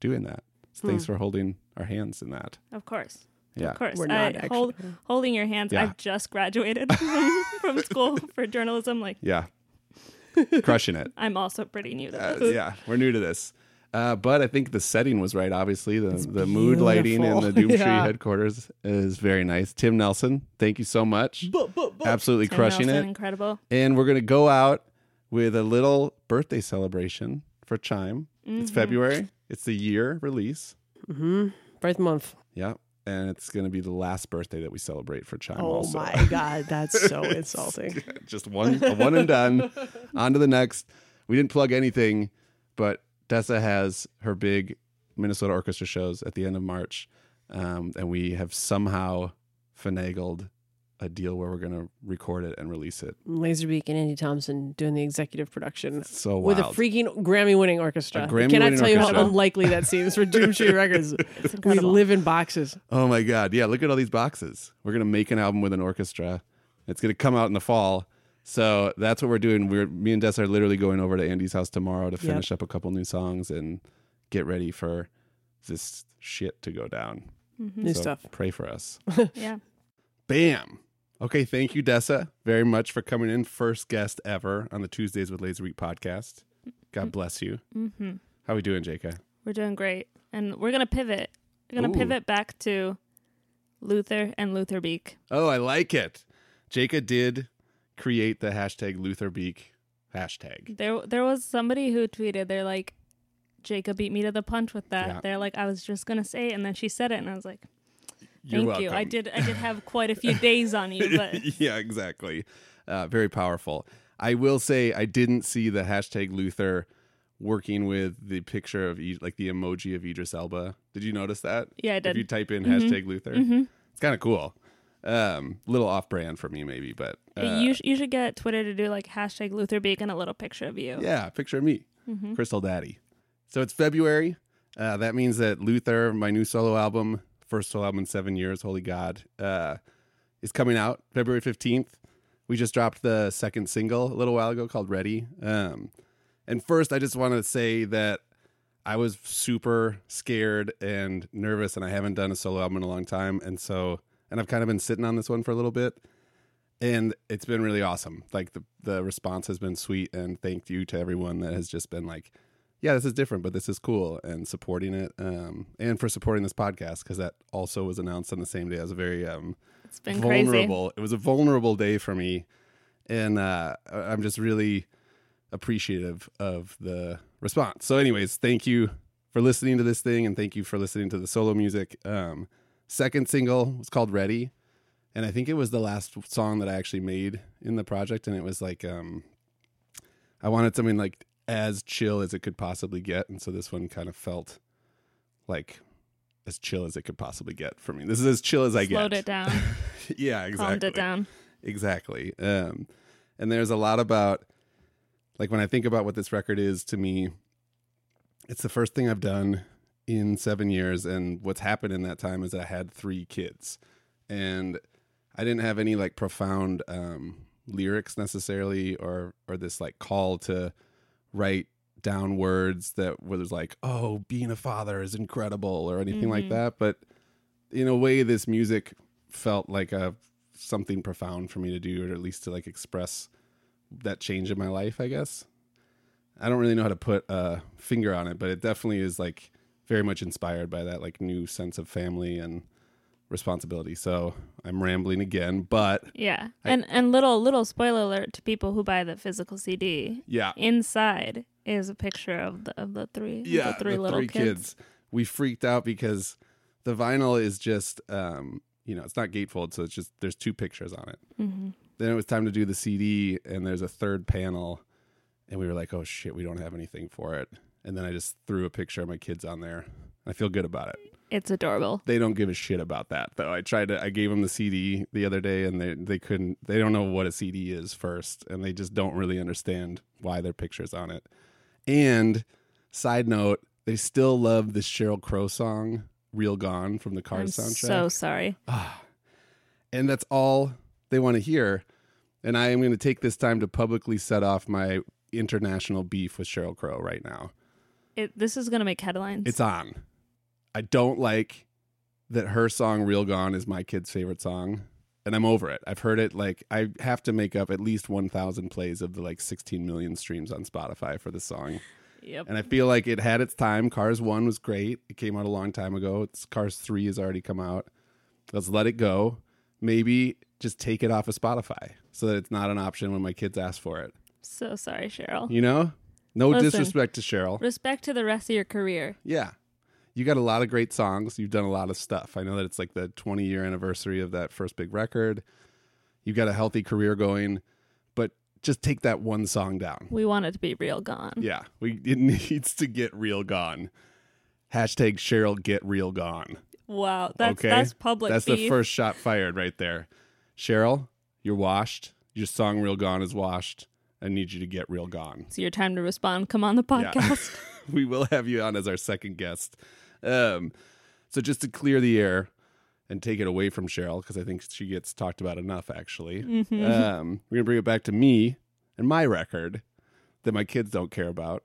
[SPEAKER 1] doing that. So thanks
[SPEAKER 2] Hmm.
[SPEAKER 1] for holding our hands in that.
[SPEAKER 3] Of course.
[SPEAKER 1] Yeah.
[SPEAKER 3] Of course.
[SPEAKER 2] We're not
[SPEAKER 3] I, hold,
[SPEAKER 2] actually.
[SPEAKER 3] holding your hands.
[SPEAKER 1] Yeah.
[SPEAKER 3] I've just graduated [laughs] from, from school for journalism. Like,
[SPEAKER 1] Yeah. Crushing it.
[SPEAKER 3] I'm also pretty new to
[SPEAKER 1] Uh,
[SPEAKER 3] this.
[SPEAKER 1] yeah, we're new to this. Uh, but I think the setting was right. Obviously, the the mood lighting in the
[SPEAKER 2] beautiful. [laughs]
[SPEAKER 1] Doomtree
[SPEAKER 2] Yeah.
[SPEAKER 1] headquarters is very nice. Tim Nelson, thank you so much. Absolutely
[SPEAKER 3] Tim
[SPEAKER 1] crushing
[SPEAKER 3] Nelson,
[SPEAKER 1] it.
[SPEAKER 3] Incredible.
[SPEAKER 1] And we're gonna go out with a little birthday celebration for Chime. It's
[SPEAKER 3] Mhm.
[SPEAKER 1] February. It's the year release.
[SPEAKER 2] Mm-hmm. Birth month.
[SPEAKER 1] Yeah, and it's gonna be the last birthday that we celebrate for Chime.
[SPEAKER 2] Oh
[SPEAKER 1] also.
[SPEAKER 2] my [laughs] god, that's so [laughs] insulting.
[SPEAKER 1] just one one and done on to the next we didn't plug anything but Dessa has her big Minnesota orchestra shows at the end of March um, and we have somehow finagled a deal where we're going to record it and release it
[SPEAKER 2] Lazerbeak and Andy Thompson doing the executive production
[SPEAKER 1] so wild.
[SPEAKER 2] with a freaking Grammy-winning orchestra.
[SPEAKER 1] A
[SPEAKER 2] I
[SPEAKER 1] Grammy-winning
[SPEAKER 2] cannot tell you how unlikely that seems for Doomtree [laughs] Records. We live in boxes.
[SPEAKER 1] oh my god yeah look at all these boxes we're going to make an album with an orchestra it's going to come out in the fall So that's what we're doing. We're me and Des are literally going over to Andy's house tomorrow to finish up a couple new songs and get ready for this shit to go down.
[SPEAKER 2] New
[SPEAKER 1] So
[SPEAKER 2] stuff.
[SPEAKER 1] Pray for us. [laughs]
[SPEAKER 3] Yeah.
[SPEAKER 1] Bam. Okay, thank you, Dessa, very much for coming in. First guest ever on the Tuesdays with Lazerbeak podcast. God bless you.
[SPEAKER 3] hmm
[SPEAKER 1] How we doing, Jacob?
[SPEAKER 3] We're doing great. And we're going to pivot. We're going
[SPEAKER 1] Ooh.
[SPEAKER 3] to pivot back to Luther and Luther Beak.
[SPEAKER 1] Oh, I like it. Jacob did create the hashtag Luther Beak hashtag.
[SPEAKER 3] There there was somebody who tweeted they're like Jacob beat me to the punch with that.
[SPEAKER 1] Yeah.
[SPEAKER 3] They're like I was just going to say it and then she said it and I was like thank you. I did I did have [laughs] quite a few days on you but [laughs]
[SPEAKER 1] yeah, exactly. Uh, very powerful. I will say I didn't see the hashtag Luther working with the picture of like the emoji of Idris Elba. Did you notice that?
[SPEAKER 3] yeah, I did.
[SPEAKER 1] If you type in
[SPEAKER 3] Mhm.
[SPEAKER 1] hashtag Luther,
[SPEAKER 3] Mhm.
[SPEAKER 1] it's kind of cool. Um, little off brand for me maybe, but uh,
[SPEAKER 3] you sh- you should get Twitter to do like hashtag Luther Beak and a little picture of you.
[SPEAKER 1] yeah, picture of me,
[SPEAKER 3] Mhm.
[SPEAKER 1] Crystal Daddy. So it's February. Uh, that means that Luther, my new solo album, first solo album in seven years, Holy God, uh, is coming out February 15th. We just dropped the second single a little while ago called Ready. Um, and first, I just want to say that I was super scared and nervous, and I haven't done a solo album in a long time. And so, and I've kind of been sitting on this one for a little bit. And it's been really awesome. Like the, the response has been sweet. And thank you to everyone that has just been like, yeah, this is different, but this is cool and supporting it. Um, and for supporting this podcast, because that also was announced on the same day. I was very um,
[SPEAKER 3] It's been crazy.
[SPEAKER 1] vulnerable. It was a vulnerable day for me, and uh, I'm just really appreciative of the response. So, anyways, thank you for listening to this thing, and thank you for listening to the solo music. Um, second single was called "Ready," and I think it was the last song that I actually made in the project, and it was like um, I wanted something like as chill as it could possibly get, and so this one kind of felt like as chill as it could possibly get for me. This is as chill as I get
[SPEAKER 3] Slowed it down. [laughs]
[SPEAKER 1] yeah, exactly.
[SPEAKER 3] Calmed it down.
[SPEAKER 1] Exactly. Um, and there's a lot about, like, when I think about what this record is to me, it's the first thing I've done in seven years. And what's happened in that time is I had three kids. And I didn't have any, like, profound um, lyrics necessarily or, or this, like, call to write down words that was like, oh, being a father is incredible or anything like
[SPEAKER 3] Mhm.
[SPEAKER 1] that. But in a way, this music felt like a something profound for me to do, or at least to like express that change in my life. I guess I don't really know how to put a finger on it, but it definitely is like very much inspired by that like new sense of family and responsibility. So I'm rambling again, but
[SPEAKER 3] Yeah.
[SPEAKER 1] I-
[SPEAKER 3] and and little little spoiler alert to people who buy the physical CD.
[SPEAKER 1] yeah,
[SPEAKER 3] Inside is a picture of the of the three
[SPEAKER 1] yeah,
[SPEAKER 3] the three little kids.
[SPEAKER 1] We freaked out because the vinyl is just, um, you know, it's not gatefold, so it's just there's two pictures on it.
[SPEAKER 3] hmm
[SPEAKER 1] then it was time to do the CD, and there's a third panel, and we were like, "Oh shit, we don't have anything for it." And then I just threw a picture of my kids on there. I feel good about it.
[SPEAKER 3] It's adorable.
[SPEAKER 1] They don't give a shit about that though. I tried to. I gave them the CD the other day, and they they couldn't. They don't know what a CD is first, and they just don't really understand why their pictures on it. And side note, they still love this Sheryl Crow song "Real Gone" from the
[SPEAKER 3] I'm
[SPEAKER 1] Cars soundtrack
[SPEAKER 3] so sorry.
[SPEAKER 1] ah, and that's all they want to hear. And I am going to take this time to publicly set off my international beef with Sheryl Crow right now.
[SPEAKER 3] It, this is gonna make headlines.
[SPEAKER 1] It's on. I don't like that her song Real Gone is my kid's favorite song. And I'm over it. I've heard it like I have to make up at least 1,000 plays of the like 16 million streams on Spotify for this song.
[SPEAKER 3] yep.
[SPEAKER 1] And I feel like it had its time. Cars 1 was great. It came out a long time ago. It's Cars 3 has already come out. Let's let it go. Maybe just take it off of Spotify so that it's not an option when my kids ask for it.
[SPEAKER 3] So sorry, Sheryl.
[SPEAKER 1] You know? No
[SPEAKER 3] Listen.
[SPEAKER 1] disrespect to Sheryl.
[SPEAKER 3] Respect to the rest of your career.
[SPEAKER 1] Yeah. You got a lot of great songs. You've done a lot of stuff. I know that it's like the 20 year anniversary of that first big record. You've got a healthy career going, but just take that one song down.
[SPEAKER 3] We want it to be real gone.
[SPEAKER 1] Yeah, we it [laughs] needs to get real gone. Hashtag Sheryl get real gone.
[SPEAKER 3] Wow. That's
[SPEAKER 1] Okay.
[SPEAKER 3] that's public
[SPEAKER 1] That's the first shot fired right there. Sheryl, you're washed. Your song Real Gone is washed. I need you to get real gone.
[SPEAKER 3] It's your time to respond. Come on the
[SPEAKER 1] Yeah.
[SPEAKER 3] podcast. [laughs]
[SPEAKER 1] we will have you on as our second guest. Um, so just to clear the air, and take it away from Sheryl because I think she gets talked about enough. Actually,
[SPEAKER 3] Mm-hmm.
[SPEAKER 1] um, we're gonna bring it back to me and my record that my kids don't care about,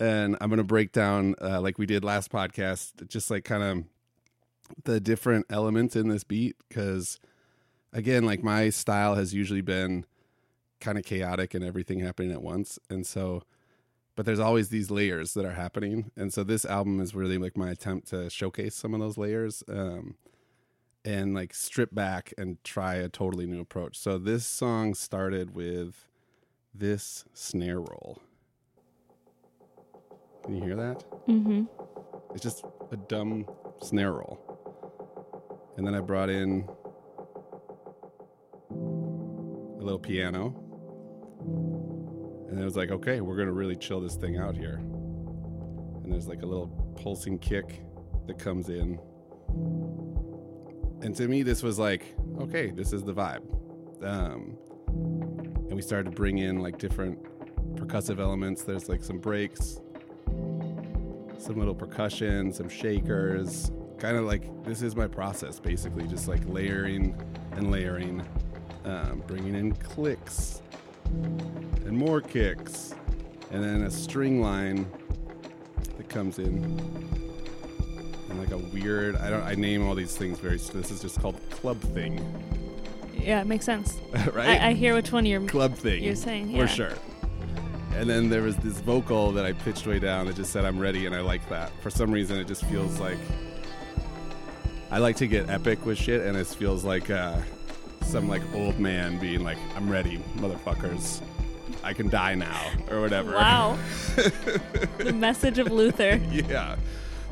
[SPEAKER 1] and I'm gonna break down uh, like we did last podcast, just like kind of the different elements in this beat because again, like my style has usually been kind of chaotic and everything happening at once, and so. But there's always these layers that are happening, and so this album is really like my attempt to showcase some of those layers. Um, and like strip back and try a totally new approach. So this song started with this snare roll. Can you hear that?
[SPEAKER 3] Mm-hmm.
[SPEAKER 1] It's just a dumb snare roll. And then I brought in a little piano. And it was like, okay, we're going to really chill this thing out here. And there's like a little pulsing kick that comes in. And to me, this was like, okay, this is the vibe. Um, and we started to bring in like different percussive elements. There's like some breaks, some little percussion, some shakers. Kind of like this is my process, basically, just like layering and layering, um, bringing in clicks and more kicks, and then a string line that comes in, and like a weird. I don't. I name all these things very. This is just called club thing,
[SPEAKER 3] Yeah, it makes sense. [laughs]
[SPEAKER 1] right?
[SPEAKER 3] I, I hear which one you're.
[SPEAKER 1] club thing.
[SPEAKER 3] You're saying,
[SPEAKER 1] for sure. And then there was this vocal that I pitched way down that just said I'm ready, and I like that. For some reason, it just feels like I like to get epic with shit, and it feels like uh, some like old man being like, "I'm ready, motherfuckers. I can die now," or whatever.
[SPEAKER 3] Wow. [laughs] the message of Luther.
[SPEAKER 1] yeah,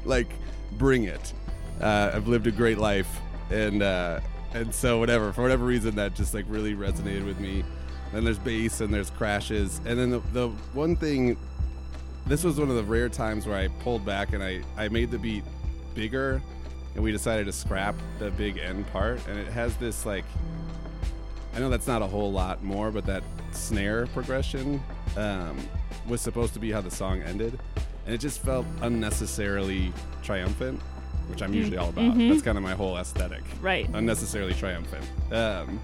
[SPEAKER 1] like bring it. Uh, I've lived a great life, and uh, and so whatever for whatever reason that just like really resonated with me. Then there's bass and there's crashes, and then the the one thing. This was one of the rare times where I pulled back and I I made the beat bigger, and we decided to scrap the big end part, and it has this like. I know that's not a whole lot more, but that snare progression um, was supposed to be how the song ended, and it just felt unnecessarily triumphant, which I'm usually all about.
[SPEAKER 3] Mhm.
[SPEAKER 1] That's kind of my whole aesthetic,
[SPEAKER 3] Right.
[SPEAKER 1] unnecessarily triumphant. Um,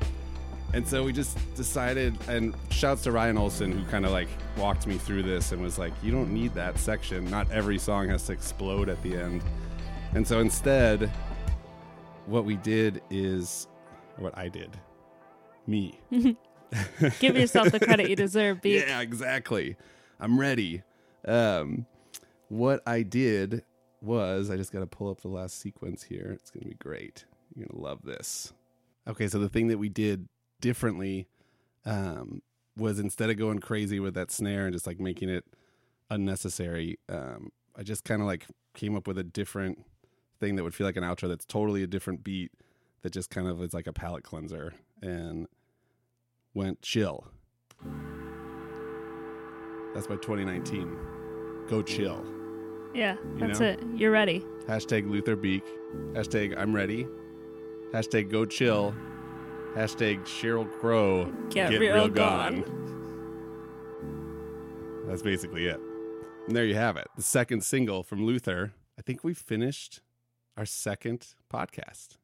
[SPEAKER 1] and so we just decided, and shouts to Ryan Olson, who kind of like walked me through this and was like, "You don't need that section. Not every song has to explode at the end." And so instead, what we did is, what I did, me. [laughs]
[SPEAKER 3] Give yourself the credit you deserve, Beak.
[SPEAKER 1] Yeah, exactly. I'm ready. Um, what I did was I just got to pull up the last sequence here. It's going to be great. You're going to love this. Okay, so the thing that we did differently um, was instead of going crazy with that snare and just like making it unnecessary, um, I just kind of like came up with a different thing that would feel like an outro that's totally a different beat that just kind of is like a palate cleanser and went chill. That's my 2019. Go chill.
[SPEAKER 3] Yeah, that's
[SPEAKER 1] know?
[SPEAKER 3] it. You're ready.
[SPEAKER 1] Hashtag Luther Beak. Hashtag I'm ready. Hashtag go chill. Hashtag Sheryl Crow.
[SPEAKER 3] Get real gone.
[SPEAKER 1] That's basically it. And there you have it. The second single from Luther. I think we finished our second podcast.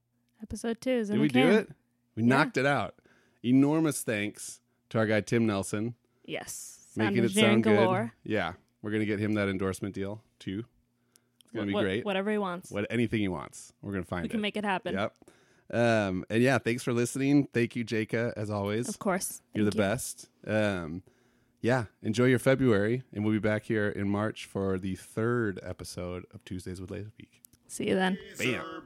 [SPEAKER 3] Episode two is
[SPEAKER 1] Did we do it? We knocked it out. Enormous thanks to our guy Tim Nelson.
[SPEAKER 3] Yes. Sound
[SPEAKER 1] making it sound
[SPEAKER 3] galore.
[SPEAKER 1] good. Yeah, we're gonna get him that endorsement deal too. It's gonna be
[SPEAKER 3] What-
[SPEAKER 1] great.
[SPEAKER 3] Whatever he wants.
[SPEAKER 1] What anything he wants, we're gonna find it.
[SPEAKER 3] we can make it happen.
[SPEAKER 1] Yep. Um, and yeah, thanks for listening. Thank you, Jeyca, as always.
[SPEAKER 3] Of course.
[SPEAKER 1] You're the
[SPEAKER 3] you.
[SPEAKER 1] best. Um, yeah, enjoy your February, and we'll be back here in March for the third episode of Tuesdays with Lazerbeak.
[SPEAKER 3] See you then.
[SPEAKER 1] Bam.